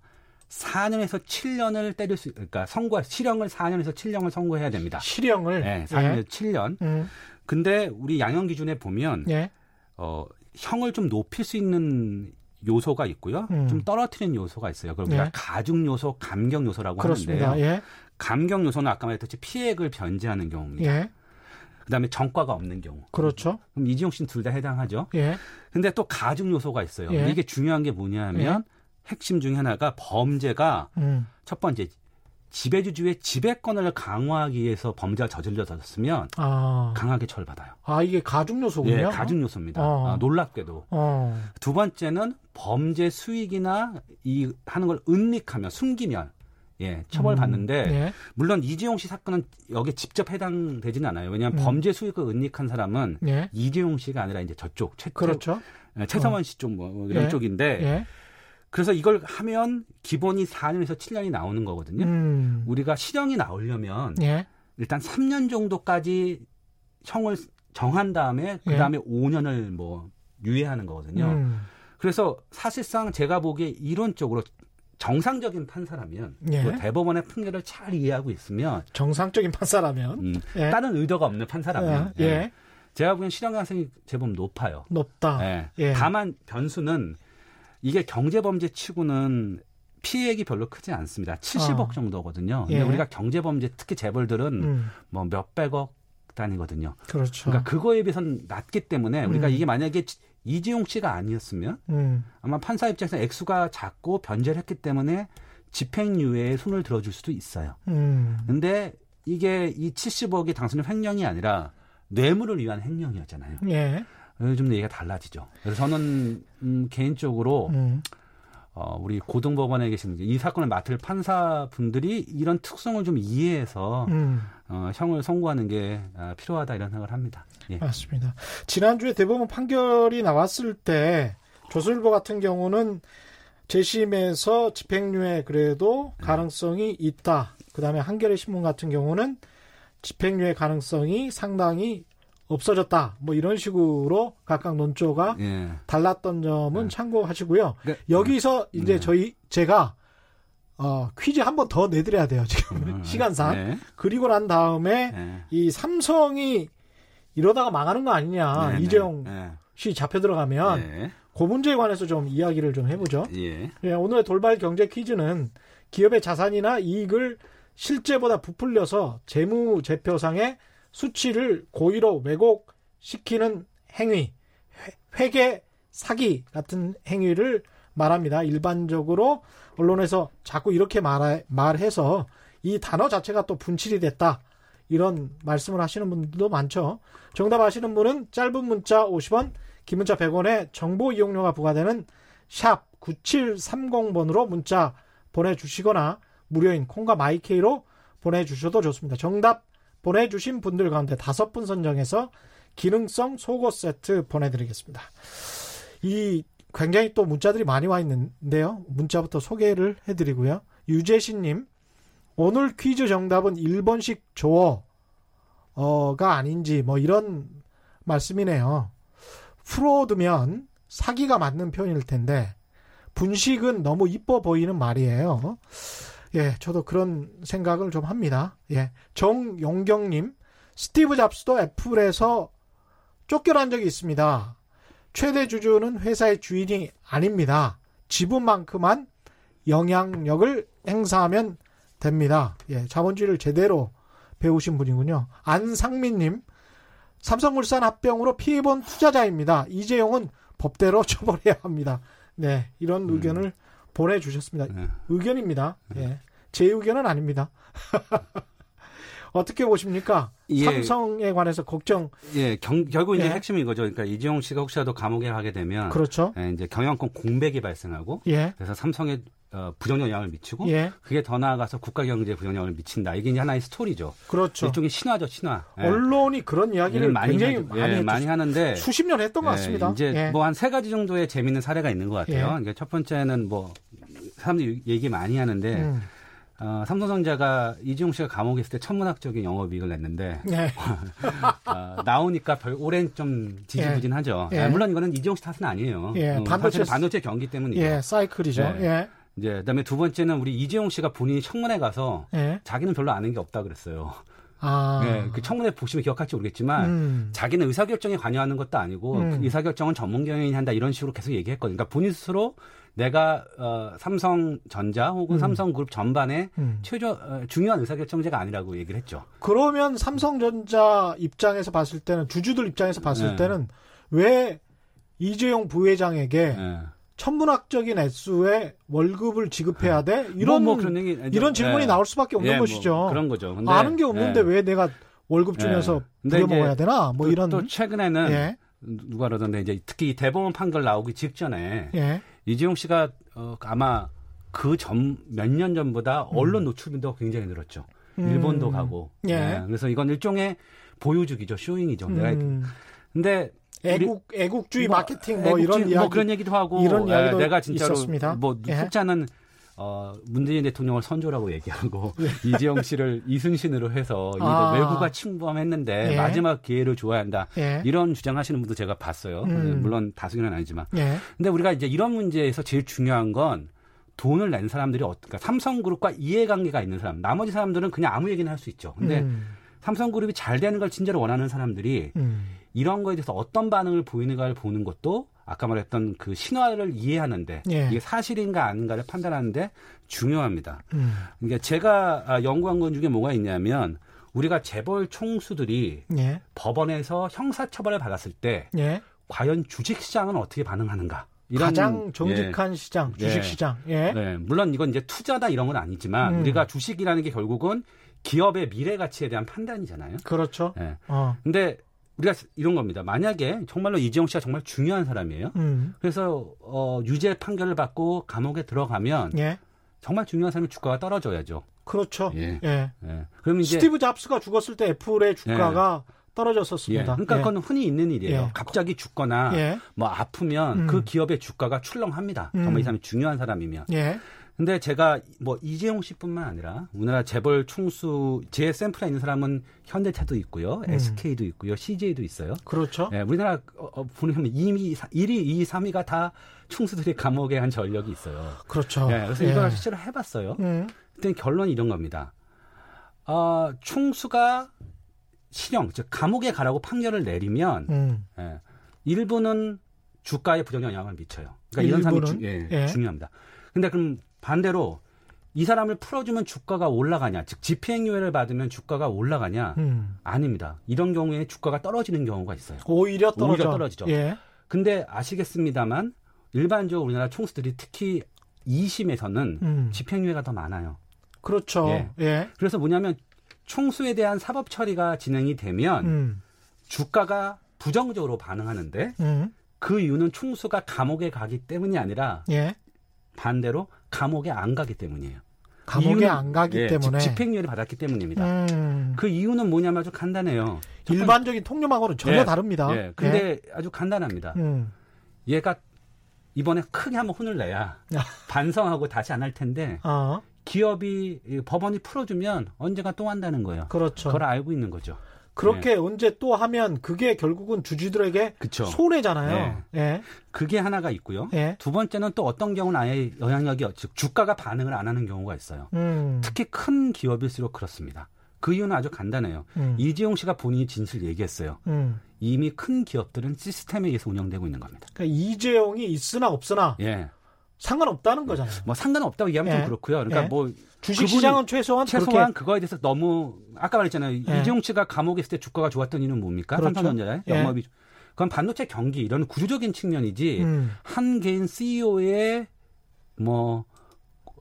Speaker 3: 4년에서 7년을 때릴 수, 그러니까 선고, 실형을 4년에서 7년을 선고해야 됩니다.
Speaker 1: 실형을
Speaker 3: 네, 4년에서 7년.
Speaker 1: 음.
Speaker 3: 근데 우리 양형 기준에 보면
Speaker 1: 예.
Speaker 3: 어, 형을 좀 높일 수 있는 요소가 있고요.
Speaker 1: 음.
Speaker 3: 좀 떨어뜨리는 요소가 있어요. 그럼 우리가
Speaker 1: 네.
Speaker 3: 가중 요소, 감경 요소라고
Speaker 1: 그렇습니다.
Speaker 3: 하는데요.
Speaker 1: 예.
Speaker 3: 감경 요소는 아까 말했듯이 피해액을 변제하는 경우입니다.
Speaker 1: 예.
Speaker 3: 그다음에 전과가 없는 경우.
Speaker 1: 그렇죠.
Speaker 3: 그럼 이재용 씨는 둘 다 해당하죠.
Speaker 1: 예.
Speaker 3: 근데 또 가중 요소가 있어요.
Speaker 1: 예.
Speaker 3: 이게 중요한 게 뭐냐면 핵심 중에 하나가 범죄가
Speaker 1: 음.
Speaker 3: 첫 번째 지배주주의 지배권을 강화하기 위해서 범죄가 저질러졌으면
Speaker 1: 아.
Speaker 3: 강하게 처벌받아요.
Speaker 1: 아, 이게 가중 요소군요.
Speaker 3: 예, 가중 요소입니다.
Speaker 1: 어.
Speaker 3: 아, 놀랍게도.
Speaker 1: 어.
Speaker 3: 두 번째는 범죄 수익이나 이 하는 걸 은닉하면 숨기면 예, 처벌받는데
Speaker 1: 예.
Speaker 3: 물론 이재용 씨 사건은 여기에 직접 해당되지는 않아요. 왜냐하면
Speaker 1: 음.
Speaker 3: 범죄 수익을 은닉한 사람은
Speaker 1: 예.
Speaker 3: 이재용 씨가 아니라 이제 저쪽 최,
Speaker 1: 그렇죠.
Speaker 3: 최, 최성원 씨 쪽 뭐 이런
Speaker 1: 예.
Speaker 3: 쪽인데
Speaker 1: 예.
Speaker 3: 그래서 이걸 하면 기본이 4년에서 7년이 나오는 거거든요.
Speaker 1: 음.
Speaker 3: 우리가 실형이 나오려면
Speaker 1: 예.
Speaker 3: 일단 3년 정도까지 형을 정한 다음에 그 다음에 5년을 뭐 유예하는 거거든요.
Speaker 1: 음.
Speaker 3: 그래서 사실상 제가 보기에 이론적으로 정상적인 판사라면
Speaker 1: 예.
Speaker 3: 그 대법원의 판결을 잘 이해하고 있으면
Speaker 1: 정상적인 판사라면
Speaker 3: 음,
Speaker 1: 예.
Speaker 3: 다른 의도가 없는 판사라면
Speaker 1: 예.
Speaker 3: 예.
Speaker 1: 예.
Speaker 3: 제가 보기엔 실형 가능성이 제법 높아요.
Speaker 1: 높다.
Speaker 3: 예.
Speaker 1: 예.
Speaker 3: 다만 변수는 이게 경제범죄 치고는 피해액이 별로 크지 않습니다. 70억
Speaker 1: 어.
Speaker 3: 정도거든요. 근데
Speaker 1: 예.
Speaker 3: 우리가 경제범죄 특히 재벌들은
Speaker 1: 음.
Speaker 3: 뭐 몇백억 단위거든요.
Speaker 1: 그렇죠.
Speaker 3: 그러니까 그거에 비해서는 낮기 때문에 우리가
Speaker 1: 음.
Speaker 3: 이게 만약에 이재용 씨가 아니었으면
Speaker 1: 음.
Speaker 3: 아마 판사 입장에서 액수가 작고 변제를 했기 때문에 집행유예에 손을 들어줄 수도 있어요.
Speaker 1: 음.
Speaker 3: 근데 이게 이 70억이 단순히 횡령이 아니라 뇌물을 위한 횡령이었잖아요.
Speaker 1: 예.
Speaker 3: 요즘 얘기가 달라지죠. 그래서 저는 음, 개인적으로
Speaker 1: 음.
Speaker 3: 어, 우리 고등법원에 계신 이 사건을 맡을 판사분들이 이런 특성을 좀 이해해서
Speaker 1: 음.
Speaker 3: 어, 형을 선고하는 게 아, 필요하다 이런 생각을 합니다. 예.
Speaker 1: 맞습니다. 지난주에 대법원 판결이 나왔을 때 조선일보 같은 경우는 재심에서 집행유예 그래도 가능성이 있다. 그다음에 한겨레 신문 같은 경우는 집행유예 가능성이 상당히 없어졌다. 뭐 이런 식으로 각각 논조가
Speaker 3: 예.
Speaker 1: 달랐던 점은
Speaker 3: 네.
Speaker 1: 참고하시고요.
Speaker 3: 네.
Speaker 1: 여기서 이제
Speaker 3: 네.
Speaker 1: 저희 제가 어, 퀴즈 한 번 더 내드려야 돼요 지금
Speaker 3: 음,
Speaker 1: 시간상.
Speaker 3: 네.
Speaker 1: 그리고 난 다음에
Speaker 3: 네.
Speaker 1: 이 삼성이 이러다가 망하는 거 아니냐
Speaker 3: 네,
Speaker 1: 이재용
Speaker 3: 네.
Speaker 1: 씨 잡혀 들어가면
Speaker 3: 네.
Speaker 1: 그 문제에 관해서 좀 이야기를 좀 해보죠.
Speaker 3: 예.
Speaker 1: 예, 오늘의 돌발 경제 퀴즈는 기업의 자산이나 이익을 실제보다 부풀려서 재무 제표상의 수치를 고의로 왜곡시키는 행위, 회- 회계 사기 같은 행위를 말합니다. 일반적으로 언론에서 자꾸 이렇게 말해서 이 단어 자체가 또 분칠이 됐다. 이런 말씀을 하시는 분들도 많죠. 정답 아시는 분은 짧은 문자 50원, 긴 문자 100원에 정보 이용료가 부과되는 샵 9730번으로 문자 보내주시거나 무료인 콩과 마이케이로 보내주셔도 좋습니다. 정답 보내주신 분들 가운데 다섯 분 선정해서 기능성 속옷 세트 보내드리겠습니다. 이 굉장히 또 문자들이 많이 와 있는데요. 문자부터 소개를 해드리고요. 유재신님, 오늘 퀴즈 정답은 1번식 조어가 아닌지 뭐 이런 말씀이네요. 프로드면 사기가 맞는 표현일 텐데 분식은 너무 이뻐 보이는 말이에요. 예, 저도 그런 생각을 좀 합니다. 예, 정용경님, 스티브 잡스도 애플에서 쫓겨난 적이 있습니다. 최대 주주는 회사의 주인이 아닙니다. 지분만큼만 영향력을 행사하면 됩니다. 예, 자본주의를 제대로 배우신 분이군요. 안상민님, 삼성물산 합병으로 피해본 투자자입니다. 이재용은 법대로 처벌해야 합니다. 네, 이런
Speaker 3: 음.
Speaker 1: 의견을 보내주셨습니다.
Speaker 3: 네.
Speaker 1: 의견입니다. 예, 제 의견은 아닙니다. 어떻게 보십니까?
Speaker 3: 예.
Speaker 1: 삼성에 관해서 걱정
Speaker 3: 예, 경- 결국 이제
Speaker 1: 예.
Speaker 3: 핵심이 이거죠. 그러니까 이재용 씨가 혹시라도 감옥에 가게 되면
Speaker 1: 그렇죠?
Speaker 3: 예, 이제 경영권 공백이 발생하고
Speaker 1: 예,
Speaker 3: 그래서 삼성에 어, 부정적 영향을 미치고
Speaker 1: 예,
Speaker 3: 그게 더 나아가서 국가 경제에 부정영향을 미친다. 이게 이제 하나의 스토리죠.
Speaker 1: 그렇죠.
Speaker 3: 일종의 신화죠, 신화. 예.
Speaker 1: 언론이 그런 이야기를
Speaker 3: 많이
Speaker 1: 굉장히
Speaker 3: 하죠.
Speaker 1: 많이,
Speaker 3: 예. 많이 하는데
Speaker 1: 수십 년 했던 것
Speaker 3: 예,
Speaker 1: 같습니다.
Speaker 3: 이제
Speaker 1: 예.
Speaker 3: 뭐한 세 가지 정도의 재미있는 사례가 있는 것 같아요.
Speaker 1: 예.
Speaker 3: 그러니까 첫 번째는 뭐 사람들이 얘기 많이 하는데
Speaker 1: 음.
Speaker 3: 어, 삼성전자가 이재용 씨가 감옥에 있을 때 천문학적인 영업이익을 냈는데
Speaker 1: 예.
Speaker 3: 어, 나오니까 별 올해는 좀 지지부진하죠.
Speaker 1: 예.
Speaker 3: 아, 물론 이거는 이재용 씨 탓은 아니에요.
Speaker 1: 예,
Speaker 3: 음,
Speaker 1: 반도체
Speaker 3: 반도체 경기 때문이죠.
Speaker 1: 예, 사이클이죠.
Speaker 3: 네.
Speaker 1: 예.
Speaker 3: 이제 그다음에 두 번째는 우리 이재용 씨가 본인이 청문회 가서
Speaker 1: 예.
Speaker 3: 자기는 별로 아는 게 없다 그랬어요.
Speaker 1: 아.
Speaker 3: 예, 그 청문회 보시면 기억할지 모르겠지만
Speaker 1: 음.
Speaker 3: 자기는 의사결정에 관여하는 것도 아니고
Speaker 1: 음.
Speaker 3: 그 의사결정은 전문 경영인이 한다 이런 식으로 계속 얘기했거든요. 그러니까 본인 스스로 내가 어, 삼성전자 혹은
Speaker 1: 음.
Speaker 3: 삼성그룹 전반의
Speaker 1: 음.
Speaker 3: 최저 어, 중요한 의사결정제가 아니라고 얘기를 했죠.
Speaker 1: 그러면 삼성전자 입장에서 봤을 때는 주주들 입장에서 봤을
Speaker 3: 네.
Speaker 1: 때는 왜 이재용 부회장에게
Speaker 3: 예.
Speaker 1: 천문학적인 액수의 월급을 지급해야 돼? 이런
Speaker 3: 뭐, 뭐 그런 얘기
Speaker 1: 이런 질문이
Speaker 3: 예.
Speaker 1: 나올 수밖에 없는
Speaker 3: 예, 뭐
Speaker 1: 것이죠.
Speaker 3: 그런 거죠. 근데,
Speaker 1: 아는 게 없는데
Speaker 3: 예.
Speaker 1: 왜 내가 월급 주면서
Speaker 3: 예. 근데
Speaker 1: 부려먹어야 되나? 뭐
Speaker 3: 또,
Speaker 1: 이런
Speaker 3: 또 최근에는
Speaker 1: 예.
Speaker 3: 누가 그러던데 이제 특히 이 대법원 판결 나오기 직전에
Speaker 1: 예.
Speaker 3: 이재용 씨가 어, 아마 그 전 몇 년 전보다 언론 노출 빈도가 굉장히 늘었죠.
Speaker 1: 음.
Speaker 3: 일본도 가고.
Speaker 1: 예.
Speaker 3: 그래서 이건 일종의 보여주기죠, 쇼잉이죠. 내가
Speaker 1: 음.
Speaker 3: 근데
Speaker 1: 애국 애국주의
Speaker 3: 뭐,
Speaker 1: 마케팅 뭐
Speaker 3: 애국주의
Speaker 1: 이런
Speaker 3: 뭐
Speaker 1: 이야기
Speaker 3: 그런 얘기도 하고
Speaker 1: 이런
Speaker 3: 예,
Speaker 1: 이야기도
Speaker 3: 내가 진짜로
Speaker 1: 있었습니다.
Speaker 3: 뭐
Speaker 1: 예.
Speaker 3: 숫자는 어, 문재인 대통령을 선조라고 얘기하고 이재용 씨를 이순신으로 해서 이
Speaker 1: 예. 아.
Speaker 3: 외구가 침범했는데
Speaker 1: 예.
Speaker 3: 마지막 기회를 줘야 한다.
Speaker 1: 예.
Speaker 3: 이런 주장하시는 분도 제가 봤어요.
Speaker 1: 음.
Speaker 3: 물론 다수는 아니지만.
Speaker 1: 예.
Speaker 3: 근데 우리가 이제 이런 문제에서 제일 중요한 건 돈을 낸 사람들이 어, 그러니까 삼성그룹과 이해관계가 있는 사람. 나머지 사람들은 그냥 아무 얘기나 할 수 있죠. 근데
Speaker 1: 음.
Speaker 3: 삼성그룹이 잘 되는 걸 진짜로 원하는 사람들이
Speaker 1: 음.
Speaker 3: 이런 거에 대해서 어떤 반응을 보이는가를 보는 것도 아까 말했던 그 신화를 이해하는데
Speaker 1: 예.
Speaker 3: 이게 사실인가 아닌가를 판단하는데 중요합니다.
Speaker 1: 음.
Speaker 3: 그러니까 제가 아, 연구한 건 중에 뭐가 있냐면 우리가 재벌 총수들이
Speaker 1: 예.
Speaker 3: 법원에서 형사처벌을 받았을 때
Speaker 1: 예.
Speaker 3: 과연 주식시장은 어떻게 반응하는가?
Speaker 1: 가장 정직한 시장,
Speaker 3: 예.
Speaker 1: 주식 시장. 예.
Speaker 3: 네, 물론 이건 이제 투자다 이런 건 아니지만
Speaker 1: 음.
Speaker 3: 우리가 주식이라는 게 결국은 기업의 미래 가치에 대한 판단이잖아요.
Speaker 1: 그렇죠.
Speaker 3: 네.
Speaker 1: 어.
Speaker 3: 근데 우리가 이런 겁니다. 만약에 정말로 이재용 씨가 정말 중요한 사람이에요.
Speaker 1: 음.
Speaker 3: 그래서 어, 유죄 판결을 받고 감옥에 들어가면
Speaker 1: 예.
Speaker 3: 정말 중요한 사람이 주가가 떨어져야죠.
Speaker 1: 그렇죠.
Speaker 3: 예.
Speaker 1: 예.
Speaker 3: 예. 그럼 이제
Speaker 1: 스티브 잡스가 죽었을 때 애플의 주가가
Speaker 3: 예.
Speaker 1: 떨어졌었습니다.
Speaker 3: 그러니까
Speaker 1: 예.
Speaker 3: 그건 흔히 있는 일이에요.
Speaker 1: 예.
Speaker 3: 갑자기 죽거나
Speaker 1: 예.
Speaker 3: 뭐 아프면
Speaker 1: 음.
Speaker 3: 그 기업의 주가가 출렁합니다.
Speaker 1: 음.
Speaker 3: 정말 이 사람이 중요한 사람이면.
Speaker 1: 예.
Speaker 3: 근데 제가 뭐 이재용 씨뿐만 아니라 우리나라 재벌 총수 제 샘플에 있는 사람은 현대차도 있고요,
Speaker 1: 음.
Speaker 3: SK도 있고요, CJ도 있어요.
Speaker 1: 그렇죠.
Speaker 3: 예, 우리나라 어, 어, 보면 2위, 1위, 2위, 3위가 다 총수들이 감옥에 한 전력이 있어요.
Speaker 1: 그렇죠.
Speaker 3: 예, 그래서 이걸 실제로 해봤어요.
Speaker 1: 음.
Speaker 3: 그때 결론이 이런 겁니다. 어, 총수가 실형, 즉 감옥에 가라고 판결을 내리면
Speaker 1: 음.
Speaker 3: 예, 일부는 주가에 부정 영향을 미쳐요. 그러니까 이런 사람이 주? 예,
Speaker 1: 예.
Speaker 3: 중요합니다. 근데 그럼 반대로 이 사람을 풀어주면 주가가 올라가냐, 즉 집행유예를 받으면 주가가 올라가냐?
Speaker 1: 음.
Speaker 3: 아닙니다. 이런 경우에 주가가 떨어지는 경우가 있어요.
Speaker 1: 오히려 떨어져.
Speaker 3: 오히려 떨어지죠.
Speaker 1: 예.
Speaker 3: 근데 아시겠습니다만 일반적으로 우리나라 총수들이 특히 2심에서는
Speaker 1: 음.
Speaker 3: 집행유예가 더 많아요.
Speaker 1: 그렇죠.
Speaker 3: 예.
Speaker 1: 예.
Speaker 3: 그래서 뭐냐면 총수에 대한 사법 처리가 진행이 되면
Speaker 1: 음.
Speaker 3: 주가가 부정적으로 반응하는데
Speaker 1: 음.
Speaker 3: 그 이유는 총수가 감옥에 가기 때문이 아니라
Speaker 1: 예.
Speaker 3: 반대로 감옥에 안 가기 때문이에요.
Speaker 1: 감옥에
Speaker 3: 이유는-
Speaker 1: 안 가기
Speaker 3: 예,
Speaker 1: 때문에.
Speaker 3: 집- 집행유예를 받았기 때문입니다.
Speaker 1: 음.
Speaker 3: 그 이유는 뭐냐면 아주 간단해요.
Speaker 1: 일반적인 통념하고는 전혀
Speaker 3: 예,
Speaker 1: 다릅니다.
Speaker 3: 예, 근데 아주 간단합니다.
Speaker 1: 예. 음.
Speaker 3: 얘가 이번에 크게 한번 혼을 내야
Speaker 1: 아.
Speaker 3: 반성하고 다시 안 할 텐데
Speaker 1: 어,
Speaker 3: 기업이 이 법원이 풀어주면 언젠가 또 한다는 거예요.
Speaker 1: 그렇죠.
Speaker 3: 그걸 알고 있는 거죠.
Speaker 1: 그렇게 언제 또 하면 그게 결국은 주주들에게
Speaker 3: 그렇죠.
Speaker 1: 손해잖아요. 예.
Speaker 3: 그게 하나가 있고요.
Speaker 1: 예.
Speaker 3: 두 번째는 또 어떤 경우는 아예 영향력이 없- 즉 주가가 반응을 안 하는 경우가 있어요.
Speaker 1: 음.
Speaker 3: 특히 큰 기업일수록 그렇습니다. 그 이유는 아주 간단해요.
Speaker 1: 음.
Speaker 3: 이재용 씨가 본인이 진실 얘기했어요.
Speaker 1: 음.
Speaker 3: 이미 큰 기업들은 시스템에 의해서 운영되고 있는 겁니다.
Speaker 1: 그러니까 이재용이 있으나 없으나
Speaker 3: 예.
Speaker 1: 상관없다는 거잖아요.
Speaker 3: 뭐 상관없다고 얘기하면
Speaker 1: 예.
Speaker 3: 좀 그렇고요. 그러니까
Speaker 1: 예.
Speaker 3: 뭐
Speaker 1: 주식 시장은 최소한
Speaker 3: 최소한 그거에 대해서 너무 아까 말했잖아요.
Speaker 1: 예.
Speaker 3: 이재용 씨가 감옥에 있을 때 주가가 좋았던 이유는 뭡니까?
Speaker 1: 그렇죠.
Speaker 3: 삼성전자의
Speaker 1: 예.
Speaker 3: 영업이 그건 반도체 경기 이런 구조적인 측면이지
Speaker 1: 음.
Speaker 3: 한 개인 CEO의 뭐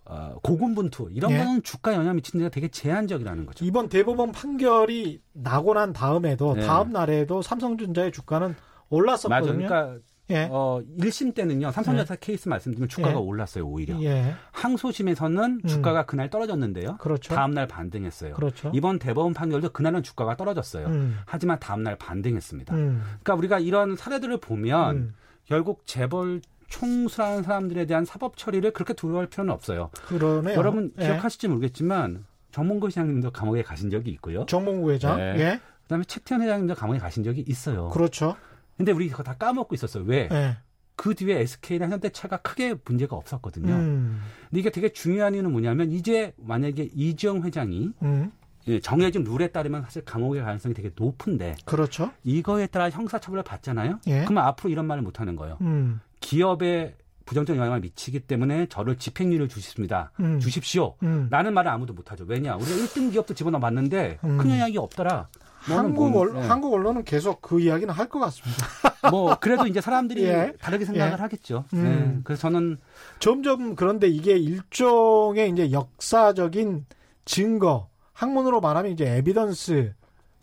Speaker 3: 어, 고군분투 이런
Speaker 1: 예.
Speaker 3: 거는 주가 영향 미치는 데가 되게 제한적이라는 거죠.
Speaker 1: 이번 대법원 판결이 나고 난 다음에도
Speaker 3: 네.
Speaker 1: 다음 날에도 삼성전자의 주가는. 올랐었거든요.
Speaker 3: 그러니까
Speaker 1: 예.
Speaker 3: 어 1심 때는요. 삼성전자 케이스 말씀드리면 주가가
Speaker 1: 예.
Speaker 3: 올랐어요, 오히려.
Speaker 1: 예.
Speaker 3: 항소심에서는
Speaker 1: 음.
Speaker 3: 주가가 그날 떨어졌는데요.
Speaker 1: 그렇죠.
Speaker 3: 다음 날 반등했어요.
Speaker 1: 그렇죠.
Speaker 3: 이번 대법원 판결도 그날은 주가가 떨어졌어요.
Speaker 1: 음.
Speaker 3: 하지만 다음 날 반등했습니다.
Speaker 1: 음.
Speaker 3: 그러니까 우리가 이런 사례들을 보면
Speaker 1: 음.
Speaker 3: 결국 재벌 총수라는 사람들에 대한 사법 처리를 그렇게 두려워할 필요는 없어요.
Speaker 1: 그러네요.
Speaker 3: 여러분
Speaker 1: 예.
Speaker 3: 기억하실지 모르겠지만 정몽구 시장님도 감옥에 가신 적이 있고요.
Speaker 1: 정몽구 회장.
Speaker 3: 네.
Speaker 1: 예.
Speaker 3: 그다음에 최태원 회장님도 감옥에 가신 적이 있어요.
Speaker 1: 그렇죠.
Speaker 3: 근데 우리 그거 다 까먹고 있었어요. 왜?
Speaker 1: 예.
Speaker 3: 그 뒤에 SK나 현대차가 크게 문제가 없었거든요.
Speaker 1: 음.
Speaker 3: 근데 이게 되게 중요한 이유는 뭐냐면 이제 만약에 이지영 회장이
Speaker 1: 음.
Speaker 3: 예, 정해진 룰에 따르면 사실 감옥에 갈 가능성이 되게 높은데
Speaker 1: 그렇죠.
Speaker 3: 이거에 따라 형사처벌을 받잖아요.
Speaker 1: 예.
Speaker 3: 그러면 앞으로 이런 말을 못 하는 거예요.
Speaker 1: 음.
Speaker 3: 기업의 부정적 영향을 미치기 때문에 저를 집행유예를 주십니다.
Speaker 1: 음.
Speaker 3: 주십시오.
Speaker 1: 음.
Speaker 3: 라는 말을 아무도 못하죠. 왜냐? 우리가 1등 기업도 집어넣어봤는데
Speaker 1: 음.
Speaker 3: 큰 영향이 없더라.
Speaker 1: 한국,
Speaker 3: 뭐,
Speaker 1: 언,
Speaker 3: 예.
Speaker 1: 한국 언론은 계속 그 이야기는 할 것 같습니다.
Speaker 3: 뭐 그래도 이제 사람들이
Speaker 1: 예.
Speaker 3: 다르게 생각을
Speaker 1: 예.
Speaker 3: 하겠죠.
Speaker 1: 음.
Speaker 3: 네. 그래서 저는
Speaker 1: 점점 그런데 이게 일종의 이제 역사적인 증거, 학문으로 말하면 이제 에비던스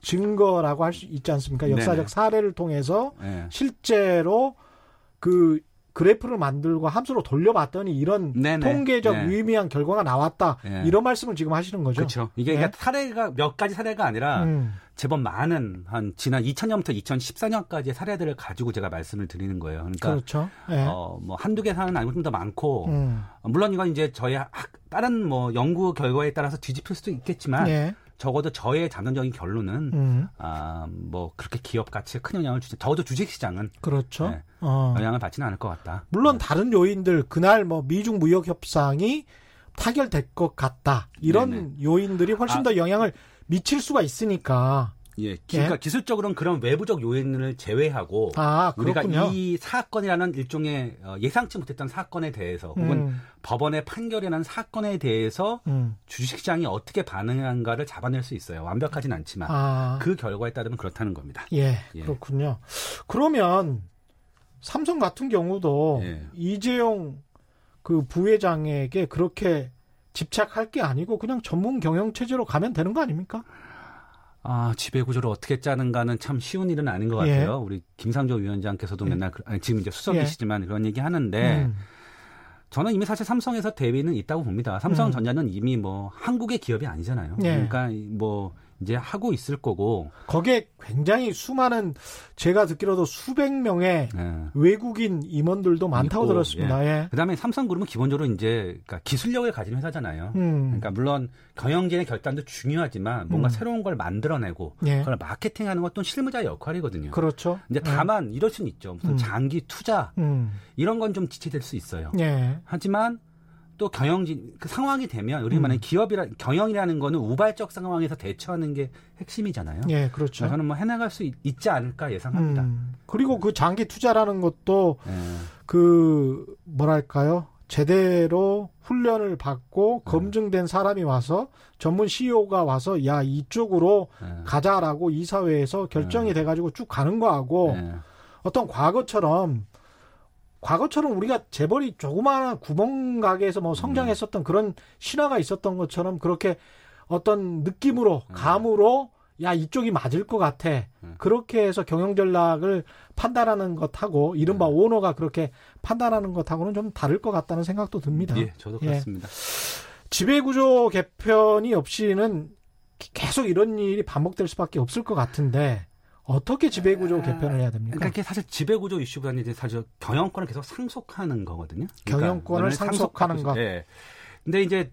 Speaker 1: 증거라고 할 수 있지 않습니까? 역사적
Speaker 3: 네네.
Speaker 1: 사례를 통해서
Speaker 3: 예.
Speaker 1: 실제로 그 그래프를 만들고 함수로 돌려봤더니 이런
Speaker 3: 네네.
Speaker 1: 통계적
Speaker 3: 네.
Speaker 1: 유의미한 결과가 나왔다.
Speaker 3: 예.
Speaker 1: 이런 말씀을 지금 하시는 거죠.
Speaker 3: 그렇죠. 이게
Speaker 1: 예?
Speaker 3: 그러니까 사례가 몇 가지 사례가 아니라
Speaker 1: 음.
Speaker 3: 제법 많은 한 지난 2000년부터 2014년까지의 사례들을 가지고 제가 말씀을 드리는 거예요. 그러니까
Speaker 1: 그렇죠. 예.
Speaker 3: 어, 뭐 한두 개 사례는 아니고 좀 더 많고
Speaker 1: 음.
Speaker 3: 어, 물론 이건 이제 저희 학, 다른 뭐 연구 결과에 따라서 뒤집힐 수도 있겠지만
Speaker 1: 예.
Speaker 3: 적어도 저의 잠정적인 결론은
Speaker 1: 음.
Speaker 3: 아, 뭐 그렇게 기업 가치에 큰 영향을 주지 적어도 주식 시장은
Speaker 1: 그렇죠.
Speaker 3: 네.
Speaker 1: 어.
Speaker 3: 영향을 받지는 않을 것 같다.
Speaker 1: 물론 다른 요인들 그날 뭐 미중 무역 협상이 타결될 것 같다 이런
Speaker 3: 네네.
Speaker 1: 요인들이 훨씬
Speaker 3: 아.
Speaker 1: 더 영향을 미칠 수가 있으니까
Speaker 3: 예, 그러니까 기술적으로는 그런 외부적 요인을 제외하고
Speaker 1: 아
Speaker 3: 우리가. 이 사건이라는 일종의 어, 예상치 못했던 사건에 대해서 혹은
Speaker 1: 음,
Speaker 3: 법원의 판결이라는 사건에 대해서
Speaker 1: 음.
Speaker 3: 주식시장이 어떻게 반응한가를 잡아낼 수 있어요. 완벽하진 않지만
Speaker 1: 아,
Speaker 3: 그 결과에 따르면 그렇다는 겁니다.
Speaker 1: 예,
Speaker 3: 예.
Speaker 1: 그렇군요. 그러면 삼성 같은 경우도
Speaker 3: 예.
Speaker 1: 이재용 그 부회장에게 그렇게 집착할 게 아니고 그냥 전문 경영 체제로 가면 되는 거 아닙니까?
Speaker 3: 아, 지배 구조를 어떻게 짜는가는 참 쉬운 일은 아닌 것
Speaker 1: 예.
Speaker 3: 같아요. 우리 김상조 위원장께서도
Speaker 1: 예.
Speaker 3: 맨날, 그- 아니, 지금 이제 수석이시지만 그런 얘기 하는데,
Speaker 1: 음,
Speaker 3: 저는 이미 사실 삼성에서 대비는 있다고 봅니다. 삼성전자는 이미 뭐 한국의 기업이 아니잖아요.
Speaker 1: 예.
Speaker 3: 그러니까 뭐 이제 하고 있을 거고,
Speaker 1: 거기에 굉장히 수많은 제가 듣기로도 수백 명의
Speaker 3: 예.
Speaker 1: 외국인 임원들도 많다고
Speaker 3: 있고,
Speaker 1: 들었습니다. 예.
Speaker 3: 그다음에 삼성그룹은 기본적으로 이제 그러니까 기술력을 가진 회사잖아요.
Speaker 1: 음.
Speaker 3: 그러니까 물론 경영진의 결단도 중요하지만 뭔가
Speaker 1: 음.
Speaker 3: 새로운 걸 만들어내고
Speaker 1: 예.
Speaker 3: 그걸 마케팅하는 것도 실무자의 역할이거든요.
Speaker 1: 그렇죠.
Speaker 3: 이제 다만 이럴 수는 있죠. 무슨
Speaker 1: 음.
Speaker 3: 장기 투자
Speaker 1: 음.
Speaker 3: 이런 건 좀 지체될 수 있어요.
Speaker 1: 예.
Speaker 3: 하지만 또 경영진 그 상황이 되면 우리
Speaker 1: 음.
Speaker 3: 만약 기업이라 경영이라는 거는 우발적 상황에서 대처하는 게 핵심이잖아요.
Speaker 1: 예, 그렇죠.
Speaker 3: 저는 뭐 해나갈 수 있, 지 않을까 예상합니다.
Speaker 1: 음. 그리고 그 장기 투자라는 것도
Speaker 3: 예.
Speaker 1: 그 뭐랄까요? 제대로 훈련을 받고
Speaker 3: 네.
Speaker 1: 검증된 사람이 와서 전문 CEO가 와서 야 이쪽으로
Speaker 3: 예.
Speaker 1: 가자라고 이사회에서 결정이
Speaker 3: 네.
Speaker 1: 돼가지고 쭉 가는 거하고
Speaker 3: 예.
Speaker 1: 어떤 과거처럼 과거처럼 우리가 재벌이 조그마한 구멍 가게에서 뭐 성장했었던 그런 신화가 있었던 것처럼 그렇게 어떤 느낌으로 감으로 야 이쪽이 맞을 것 같아 그렇게 해서 경영 전략을 판단하는 것하고 이른바 오너가 그렇게 판단하는 것하고는 좀 다를 것 같다는 생각도 듭니다.
Speaker 3: 예, 저도
Speaker 1: 예.
Speaker 3: 그렇습니다.
Speaker 1: 지배구조 개편이 없이는 계속 이런 일이 반복될 수밖에 없을 것 같은데 어떻게 지배구조 개편을 해야 됩니까?
Speaker 3: 그러니까 이게 사실 지배구조 이슈보다는 이제 사실 경영권을 계속 상속하는 거거든요. 그러니까
Speaker 1: 경영권을 상속하는 것.
Speaker 3: 예. 근데 이제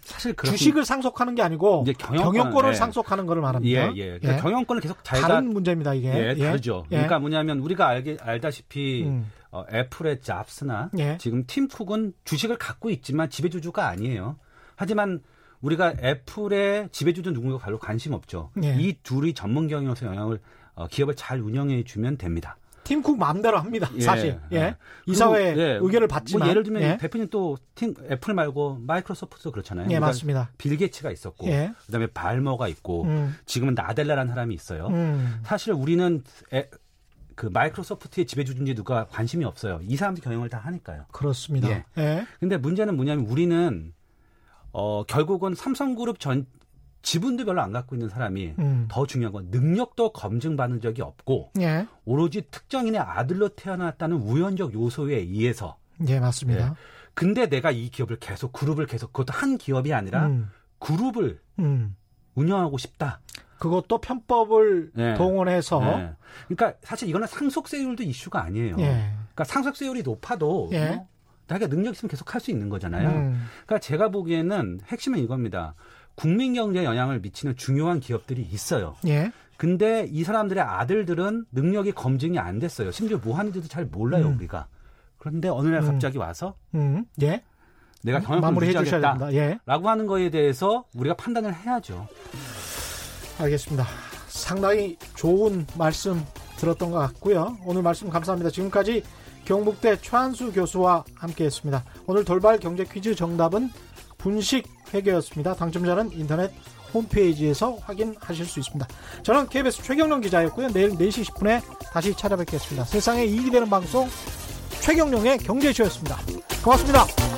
Speaker 3: 사실 그렇
Speaker 1: 주식을 상속하는 게 아니고
Speaker 3: 이제 경영권,
Speaker 1: 경영권을
Speaker 3: 예.
Speaker 1: 상속하는 거를 말합니다.
Speaker 3: 예, 예. 그러니까 경영권을 계속 자기가
Speaker 1: 다른 문제입니다 이게.
Speaker 3: 예, 다르죠.
Speaker 1: 예.
Speaker 3: 그러니까 뭐냐면 우리가 알게 알다시피
Speaker 1: 음.
Speaker 3: 어, 애플의 잡스나
Speaker 1: 예.
Speaker 3: 지금 팀 쿡은 주식을 갖고 있지만 지배주주가 아니에요. 하지만 우리가 애플의 지배주주 누군가 별로 관심 없죠.
Speaker 1: 예.
Speaker 3: 이 둘이 전문 경영에서 영향을 어, 기업을 잘 운영해 주면 됩니다.
Speaker 1: 팀쿡 마음대로 합니다.
Speaker 3: 예.
Speaker 1: 사실. 예.
Speaker 3: 예.
Speaker 1: 이사회
Speaker 3: 예,
Speaker 1: 의견을 받지만.
Speaker 3: 뭐 예를 들면
Speaker 1: 예.
Speaker 3: 대표님 또 팀 애플 말고 마이크로소프트도 그렇잖아요.
Speaker 1: 예,
Speaker 3: 그러니까
Speaker 1: 맞습니다.
Speaker 3: 빌 게이츠가 있었고
Speaker 1: 예.
Speaker 3: 그다음에 발머가 있고
Speaker 1: 음.
Speaker 3: 지금은 나델라라는 사람이 있어요.
Speaker 1: 음.
Speaker 3: 사실 우리는 에, 그 마이크로소프트의 지배주주인지 누가 관심이 없어요. 이 사람들이 경영을 다 하니까요.
Speaker 1: 그렇습니다.
Speaker 3: 예.
Speaker 1: 예.
Speaker 3: 근데 문제는 뭐냐면 우리는 어 결국은 삼성그룹 전 지분도 별로 안 갖고 있는 사람이
Speaker 1: 음.
Speaker 3: 더 중요한 건 능력도 검증받은 적이 없고
Speaker 1: 예.
Speaker 3: 오로지 특정인의 아들로 태어났다는 우연적 요소에 의해서
Speaker 1: 예, 맞습니다.
Speaker 3: 근데 내가 이 기업을 계속 그룹을 계속 그것도 한 기업이 아니라
Speaker 1: 음.
Speaker 3: 그룹을
Speaker 1: 음.
Speaker 3: 운영하고 싶다.
Speaker 1: 그것도 편법을
Speaker 3: 예.
Speaker 1: 동원해서
Speaker 3: 네. 그러니까 사실 이거는 상속세율도 이슈가 아니에요.
Speaker 1: 예.
Speaker 3: 그러니까 상속세율이 높아도
Speaker 1: 예.
Speaker 3: 뭐 자기가 능력 있으면 계속 할 수 있는 거잖아요.
Speaker 1: 음.
Speaker 3: 그러니까 제가 보기에는 핵심은 이겁니다. 국민 경제에 영향을 미치는 중요한 기업들이 있어요.
Speaker 1: 예.
Speaker 3: 근데 이 사람들의 아들들은 능력이 검증이 안 됐어요. 심지어 뭐 하는지도 잘 몰라요,
Speaker 1: 음.
Speaker 3: 우리가. 그런데 어느 날
Speaker 1: 음.
Speaker 3: 갑자기 와서
Speaker 1: 음. 예.
Speaker 3: 내가 경영권을
Speaker 1: 마무리해 주셔야 유지하겠다. 예.
Speaker 3: 라고 하는 거에 대해서 우리가 판단을 해야죠.
Speaker 1: 알겠습니다. 상당히 좋은 말씀 들었던 것 같고요. 오늘 말씀 감사합니다. 지금까지 경북대 최한수 교수와 함께했습니다. 오늘 돌발 경제 퀴즈 정답은 분식 회계였습니다. 당첨자는 인터넷 홈페이지에서 확인하실 수 있습니다. 저는 KBS 최경령 기자였고요. 내일 4시 10분에 다시 찾아뵙겠습니다. 세상에 이익이 되는 방송 최경령의 경제쇼였습니다. 고맙습니다.